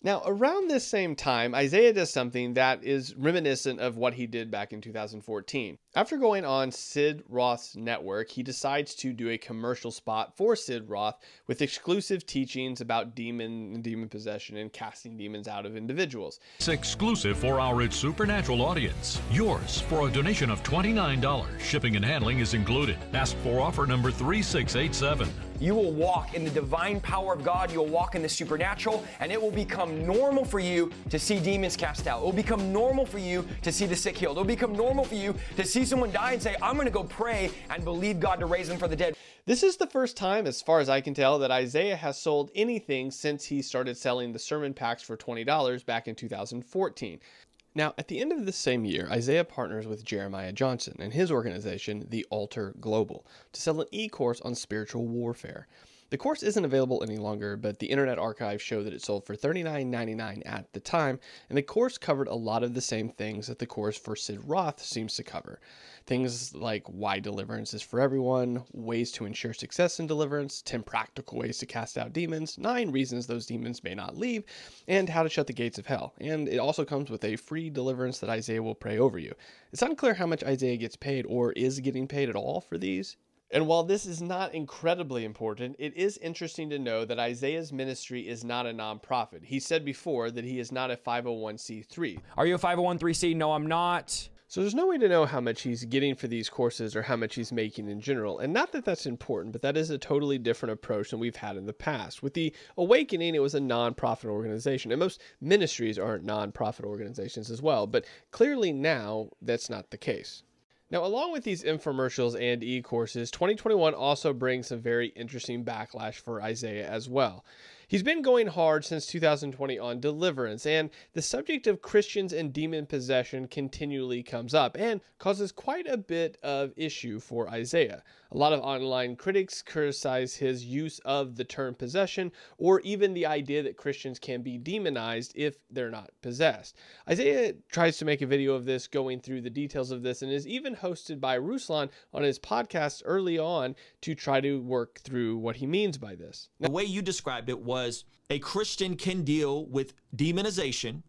Now, around this same time, Isaiah does something that is reminiscent of what he did back in 2014. After going on Sid Roth's network, he decides to do a commercial spot for Sid Roth with exclusive teachings about demon and demon possession and casting demons out of individuals. It's exclusive for our It's Supernatural audience. Yours for a donation of $29. Shipping and handling is included. Ask for offer number 3687. You will walk in the divine power of God. You'll walk in the supernatural, and it will become normal for you to see demons cast out. It will become normal for you to see the sick healed. It will become normal for you to see someone die and say, I'm going to go pray and believe God to raise them from the dead. This is the first time, as far as I can tell, that Isaiah has sold anything since he started selling the sermon packs for $20 back in 2014. Now, at the end of this same year, Isaiah partners with Jeremiah Johnson and his organization, The Altar Global, to sell an e course on spiritual warfare. The course isn't available any longer, but the Internet Archive show that it sold for $39.99 at the time, and the course covered a lot of the same things that the course for Sid Roth seems to cover. Things like why deliverance is for everyone, ways to ensure success in deliverance, 10 practical ways to cast out demons, 9 reasons those demons may not leave, and how to shut the gates of hell. And it also comes with a free deliverance that Isaiah will pray over you. It's unclear how much Isaiah gets paid or is getting paid at all for these. And while this is not incredibly important, it is interesting to know that Isaiah's ministry is not a nonprofit. He said before that he is not a 501c3. Are you a 501c? No, I'm not. So there's no way to know how much he's getting for these courses or how much he's making in general. And not that that's important, but that is a totally different approach than we've had in the past. With the Awakening, it was a nonprofit organization, and most ministries aren't nonprofit organizations as well. But clearly now that's not the case. Now, along with these infomercials and e courses, 2021 also brings some very interesting backlash for Isaiah as well. He's been going hard since 2020 on deliverance, and the subject of Christians and demon possession continually comes up and causes quite a bit of issue for Isaiah. A lot of online critics criticize his use of the term possession or even the idea that Christians can be demonized if they're not possessed. Isaiah tries to make a video of this going through the details of this and is even hosted by Ruslan on his podcast early on to try to work through what he means by this. The way you described it was a Christian can deal with demonization,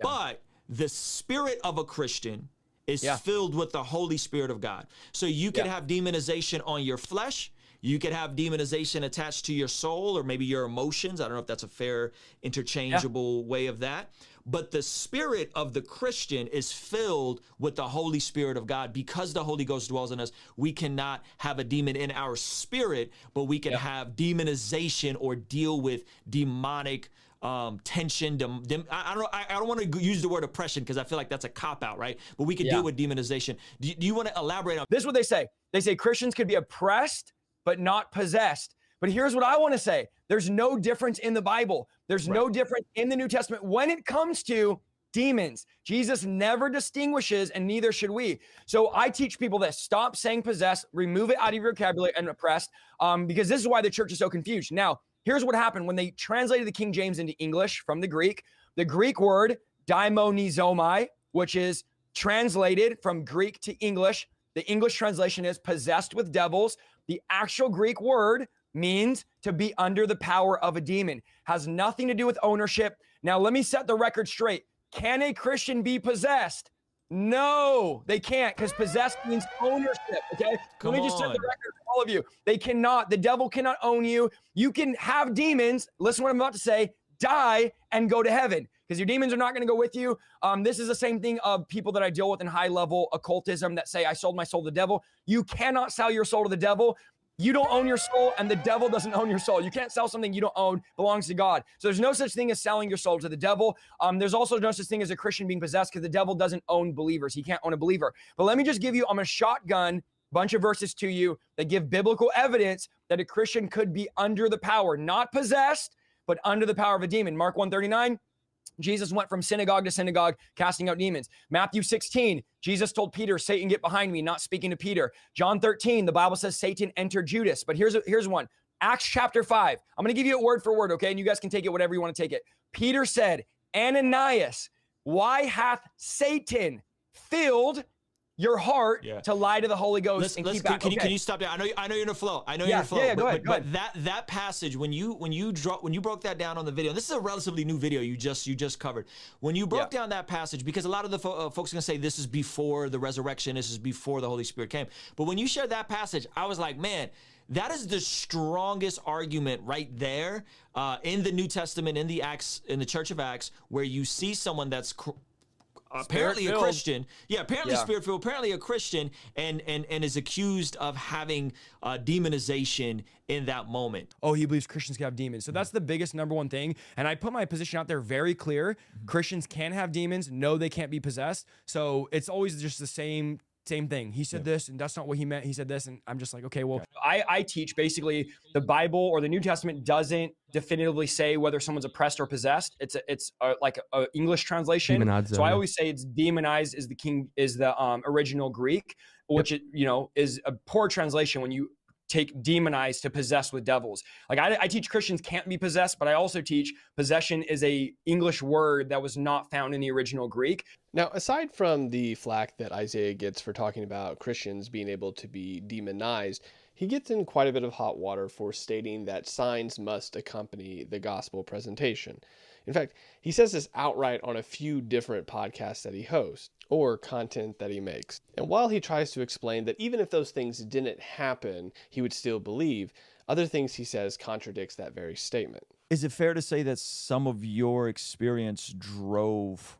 but the spirit of a Christian is Yeah. filled with the Holy Spirit of God. So you could Yeah. have demonization on your flesh. You could have demonization attached to your soul or maybe your emotions. I don't know if that's a fair interchangeable way of that. But the spirit of the Christian is filled with the Holy Spirit of God. Because the Holy Ghost dwells in us, we cannot have a demon in our spirit, but we can have demonization or deal with demonic um, tension. Dem, dem- I, I don't. I, I don't want to use the word oppression because I feel like that's a cop out, right? But we can Yeah. deal with demonization. Do, you- do you want to elaborate on? This is what they say. They say Christians could be oppressed, but not possessed. But here's what I want to say there's no difference in the Bible, there's no difference in the New Testament when it comes to demons. Jesus never distinguishes, and neither should we. So I teach people this stop saying possessed, remove it out of your vocabulary and oppressed, um, because this is why the church is so confused. Now, here's what happened when they translated the King James into English from the Greek. The Greek word daimonizomai, which is translated from Greek to English. The English translation is possessed with devils. The actual Greek word means to be under the power of a demon, has nothing to do with ownership. Now, let me set the record straight. Can a Christian be possessed? No, they can't because possessed means ownership. Okay. Come let me just set the record for all of you. They cannot, the devil cannot own you. You can have demons. Listen to what I'm about to say die and go to heaven because your demons are not going to go with you. Um, this is the same thing of people that I deal with in high level occultism that say, I sold my soul to the devil. You cannot sell your soul to the devil. You don't own your soul, and the devil doesn't own your soul. You can't sell something you don't own, belongs to God. So there's no such thing as selling your soul to the devil. Um, there's also no such thing as a Christian being possessed because the devil doesn't own believers. He can't own a believer. But let me just give you, I'm a shotgun bunch of verses to you that give biblical evidence that a Christian could be under the power, not possessed, but under the power of a demon. Mark 139. Jesus went from synagogue to synagogue casting out demons. Matthew 16, Jesus told Peter, Satan, get behind me, not speaking to Peter. John 13, the Bible says Satan entered Judas. But here's, here's one Acts chapter 5. I'm going to give you it word for word, okay? And you guys can take it whatever you want to take it. Peter said, Ananias, why hath Satan filled your heart Yeah. to lie to the Holy Ghost Let's, and let's, keep can, out? can you, can you stop there? I know I know you're in a flow. I know Yeah, you're in a flow. yeah, yeah, but, go ahead, but, go but that that passage when you when you draw when you broke that down on the video. This is a relatively new video you just you just covered. When you broke down that passage, because a lot of the fo- uh, folks are gonna say this is before the resurrection, this is before the Holy Spirit came. But when you shared that passage, I was like, man. That is the strongest argument right there uh, in the New Testament, in the Acts, in the Church of Acts, where you see someone that's cr- apparently a Spirit-filled. Christian. Yeah, apparently Yeah. spirit filled. Apparently a Christian, and and and is accused of having uh, demonization in that moment. oh, he believes Christians can have demons. So that's the biggest number one thing. And I put my position out there very clear. Christians can have demons. No, they can't be possessed. So it's always just the same same thing. He said this, and that's not what he meant. He said this, and I'm just like, okay, well, I, I teach basically the Bible or the New Testament doesn't definitively say whether someone's oppressed or possessed. It's a, it's a, like a, English translation. Demonized, so I always say it's demonized is the king is the um, original Greek, which it, you know is a poor translation when you take demonized to possess with devils. Like I, I teach Christians can't be possessed, but I also teach possession is a English word that was not found in the original Greek. Now, aside from the flack that Isaiah gets for talking about Christians being able to be demonized, he gets in quite a bit of hot water for stating that signs must accompany the gospel presentation. In fact, he says this outright on a few different podcasts that he hosts or content that he makes. And while he tries to explain that even if those things didn't happen, he would still believe, other things he says contradicts that very statement. Is it fair to say that some of your experience drove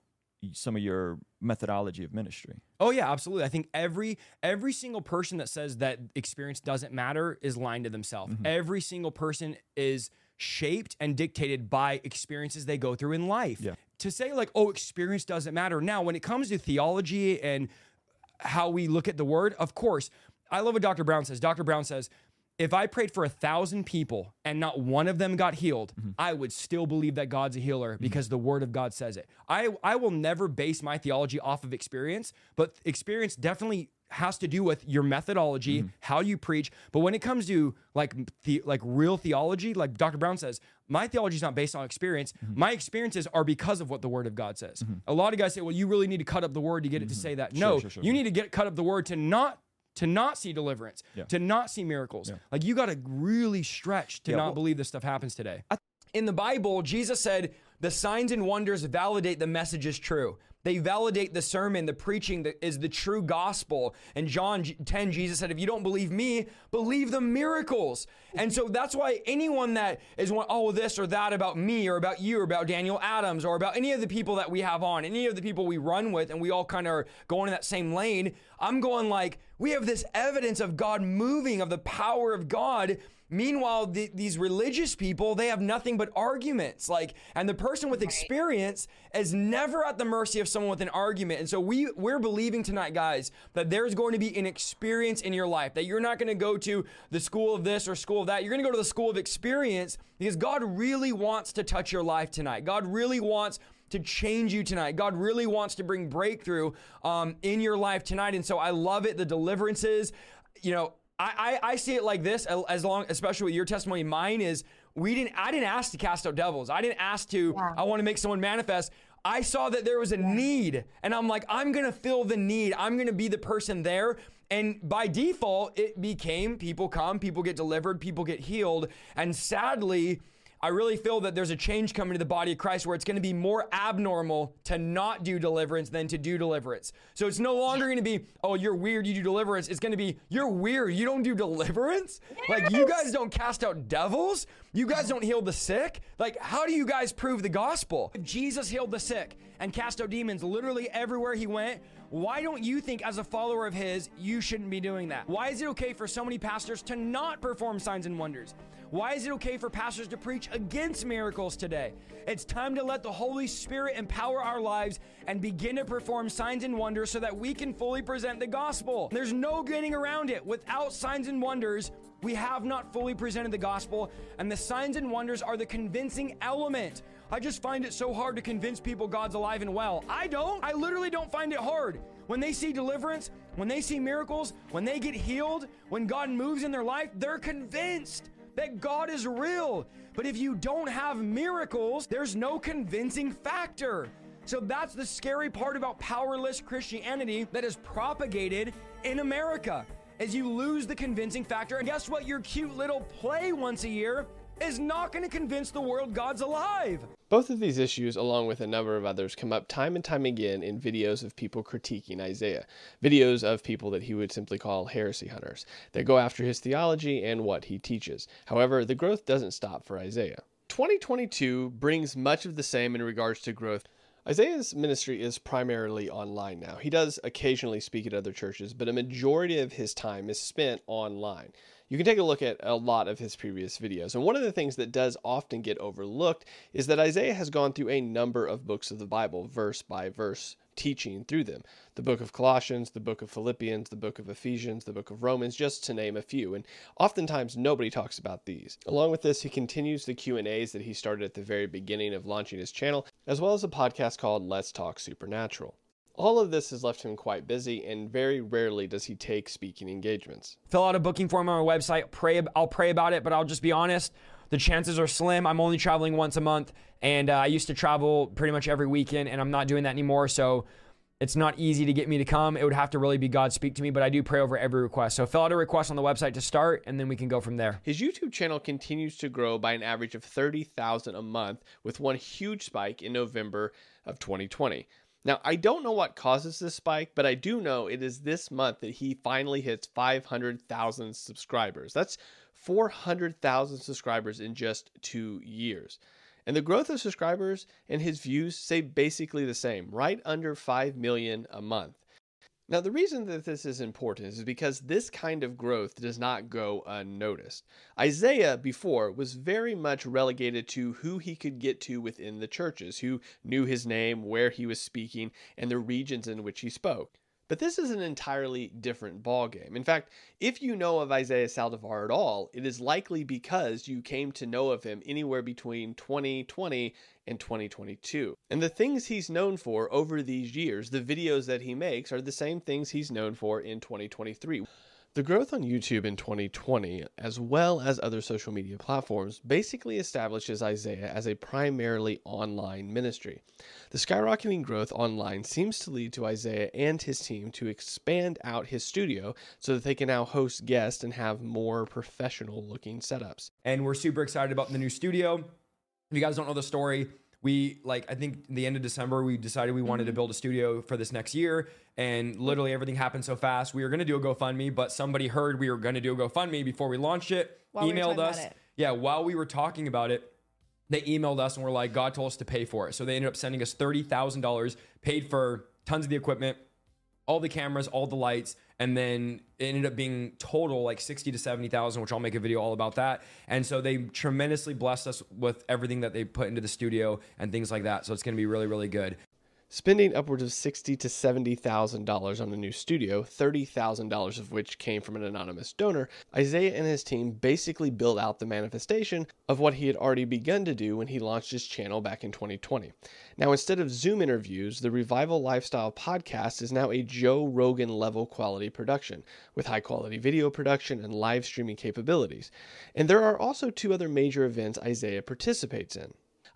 some of your methodology of ministry? Oh yeah, absolutely. I think every every single person that says that experience doesn't matter is lying to themselves. Mm-hmm. Every single person is shaped and dictated by experiences they go through in life. Yeah. To say like, oh, experience doesn't matter. Now, when it comes to theology and how we look at the word, of course, I love what Dr. Brown says. Dr. Brown says, if I prayed for a thousand people and not one of them got healed, mm-hmm. I would still believe that God's a healer mm-hmm. because the word of God says it. I, I will never base my theology off of experience, but experience definitely has to do with your methodology, mm-hmm. how you preach. But when it comes to like the, like real theology, like Dr. Brown says, my theology is not based on experience. My experiences are because of what the word of God says. A lot of guys say, well, you really need to cut up the word to get it to say that. Sure, no, sure, sure, you need to get cut up the word to not to not see deliverance, Yeah. to not see miracles. Like you got to really stretch to Yeah, not well- believe this stuff happens today. In the Bible, Jesus said the signs and wonders validate the message is true. They validate the sermon, the preaching that is the true gospel. And John 10, Jesus said, if you don't believe me, believe the miracles. And so that's why anyone that is one, oh, this or that about me or about you or about Daniel Adams or about any of the people that we have on, any of the people we run with, and we all kind of are going in that same lane, I'm going like, we have this evidence of God moving, of the power of God. Meanwhile, the, these religious people, they have nothing but arguments. Like, and the person with experience is never at the mercy of someone with an argument. And so we we're believing tonight, guys, that there's going to be an experience in your life. That you're not going to go to the school of this or school of that. You're going to go to the school of experience because God really wants to touch your life tonight. God really wants to change you tonight. God really wants to bring breakthrough um, in your life tonight. And so I love it. The deliverances, you know, I, I, I see it like this, as long, especially with your testimony. Mine is we didn't. I didn't ask to cast out devils. I didn't ask to. I want to make someone manifest. I saw that there was a need, and I'm like, I'm gonna fill the need. I'm gonna be the person there. And by default, it became people come, people get delivered, people get healed, and sadly. I really feel that there's a change coming to the body of Christ where it's going to be more abnormal to not do deliverance than to do deliverance. So it's no longer going to be, oh, you're weird, you do deliverance. It's going to be, you're weird, you don't do deliverance? Like, you guys don't cast out devils? You guys don't heal the sick? Like, how do you guys prove the gospel? If Jesus healed the sick and cast out demons literally everywhere he went, why don't you think, as a follower of his, you shouldn't be doing that? Why is it okay for so many pastors to not perform signs and wonders? Why is it okay for pastors to preach against miracles today? It's time to let the Holy Spirit empower our lives and begin to perform signs and wonders so that we can fully present the gospel. There's no getting around it. Without signs and wonders, we have not fully presented the gospel, and the signs and wonders are the convincing element. I just find it so hard to convince people God's alive and well. I don't. I literally don't find it hard. When they see deliverance, when they see miracles, when they get healed, when God moves in their life, they're convinced that God is real. But if you don't have miracles, there's no convincing factor. So that's the scary part about powerless Christianity that is propagated in America. As you lose the convincing factor, and guess what? Your cute little play once a year is not going to convince the world God's alive. Both of these issues, along with a number of others, come up time and time again in videos of people critiquing Isaiah. Videos of people that he would simply call heresy hunters. They go after his theology and what he teaches. However, the growth doesn't stop for Isaiah. 2022 brings much of the same in regards to growth. Isaiah's ministry is primarily online now. He does occasionally speak at other churches, but a majority of his time is spent online. You can take a look at a lot of his previous videos. And one of the things that does often get overlooked is that Isaiah has gone through a number of books of the Bible, verse by verse, teaching through them. The book of Colossians, the book of Philippians, the book of Ephesians, the book of Romans, just to name a few. And oftentimes nobody talks about these. Along with this, he continues the Q&As that he started at the very beginning of launching his channel, as well as a podcast called Let's Talk Supernatural. All of this has left him quite busy, and very rarely does he take speaking engagements. Fill out a booking form on our website. Pray. I'll pray about it, but I'll just be honest. The chances are slim. I'm only traveling once a month, and uh, I used to travel pretty much every weekend, and I'm not doing that anymore. So it's not easy to get me to come. It would have to really be God speak to me, but I do pray over every request. So fill out a request on the website to start, and then we can go from there. His YouTube channel continues to grow by an average of 30,000 a month, with one huge spike in November of 2020. Now, I don't know what causes this spike, but I do know it is this month that he finally hits 500,000 subscribers. That's 400,000 subscribers in just two years. And the growth of subscribers and his views stay basically the same, right under 5 million a month. Now, the reason that this is important is because this kind of growth does not go unnoticed. Isaiah, before, was very much relegated to who he could get to within the churches, who knew his name, where he was speaking, and the regions in which he spoke. But this is an entirely different ballgame. In fact, if you know of Isaiah Saldivar at all, it is likely because you came to know of him anywhere between 2020 and 2022. And the things he's known for over these years, the videos that he makes, are the same things he's known for in 2023. The growth on YouTube in 2020, as well as other social media platforms, basically establishes Isaiah as a primarily online ministry. The skyrocketing growth online seems to lead to Isaiah and his team to expand out his studio so that they can now host guests and have more professional looking setups. And we're super excited about the new studio. If you guys don't know the story, we like I think the end of December we decided we wanted to mm-hmm. build a studio for this next year and literally everything happened so fast. We were going to do a GoFundMe, but somebody heard we were going to do a GoFundMe before we launched it, While emailed talking us. Yeah, while we were talking about it, they emailed us and were like, God told us to pay for it. So they ended up sending us $30,000, paid for tons of the equipment, all the cameras, all the lights, and then it ended up being total like 60 to 70,000, which I'll make a video all about that. And so they tremendously blessed us with everything that they put into the studio and things like that. So it's going to be really, really good. Spending upwards of sixty to seventy thousand dollars on a new studio, thirty thousand dollars of which came from an anonymous donor, Isaiah and his team basically built out the manifestation of what he had already begun to do when he launched his channel back in 2020. Now, instead of Zoom interviews, the Revival Lifestyle podcast is now a Joe Rogan level quality production with high quality video production and live streaming capabilities. And there are also two other major events Isaiah participates in.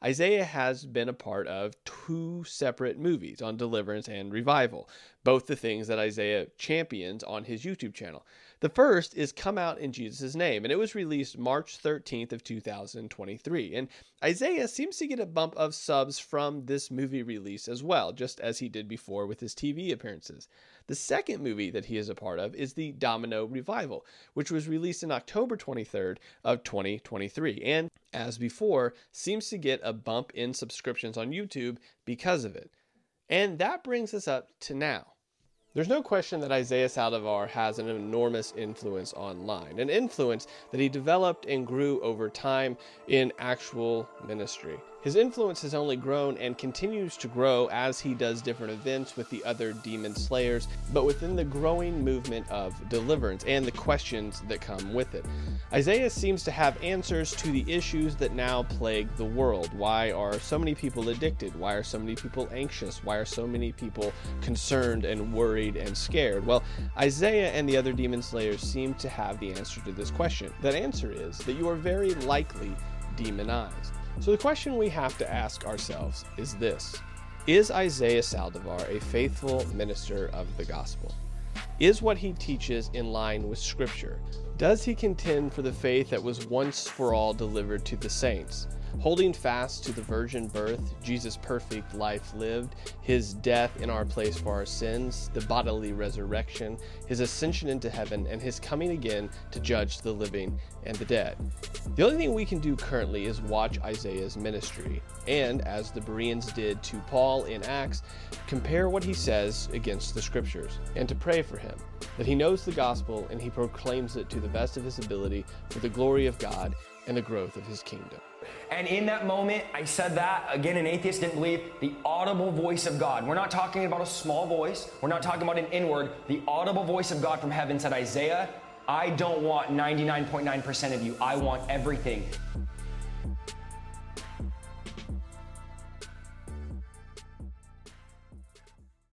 Isaiah has been a part of two separate movies on deliverance and revival, both the things that Isaiah champions on his YouTube channel. The first is Come Out in Jesus' Name, and it was released March 13th of 2023. And Isaiah seems to get a bump of subs from this movie release as well, just as he did before with his TV appearances. The second movie that he is a part of is the Domino Revival, which was released in October 23rd of 2023 and as before seems to get a bump in subscriptions on YouTube because of it. And that brings us up to now. There's no question that Isaiah Saldivar has an enormous influence online, an influence that he developed and grew over time in actual ministry. His influence has only grown and continues to grow as he does different events with the other demon slayers, but within the growing movement of deliverance and the questions that come with it. Isaiah seems to have answers to the issues that now plague the world. Why are so many people addicted? Why are so many people anxious? Why are so many people concerned and worried and scared? Well, Isaiah and the other demon slayers seem to have the answer to this question. That answer is that you are very likely demonized. So the question we have to ask ourselves is this Is Isaiah Saldivar a faithful minister of the gospel? Is what he teaches in line with Scripture? Does he contend for the faith that was once for all delivered to the saints? Holding fast to the virgin birth, Jesus' perfect life lived, his death in our place for our sins, the bodily resurrection, his ascension into heaven, and his coming again to judge the living and the dead. The only thing we can do currently is watch Isaiah's ministry, and as the Bereans did to Paul in Acts, compare what he says against the scriptures, and to pray for him, that he knows the gospel and he proclaims it to the best of his ability for the glory of God and the growth of his kingdom. And in that moment, I said that, again, an atheist didn't believe the audible voice of God. We're not talking about a small voice, we're not talking about an inward. The audible voice of God from heaven said, Isaiah, I don't want 99.9% of you, I want everything.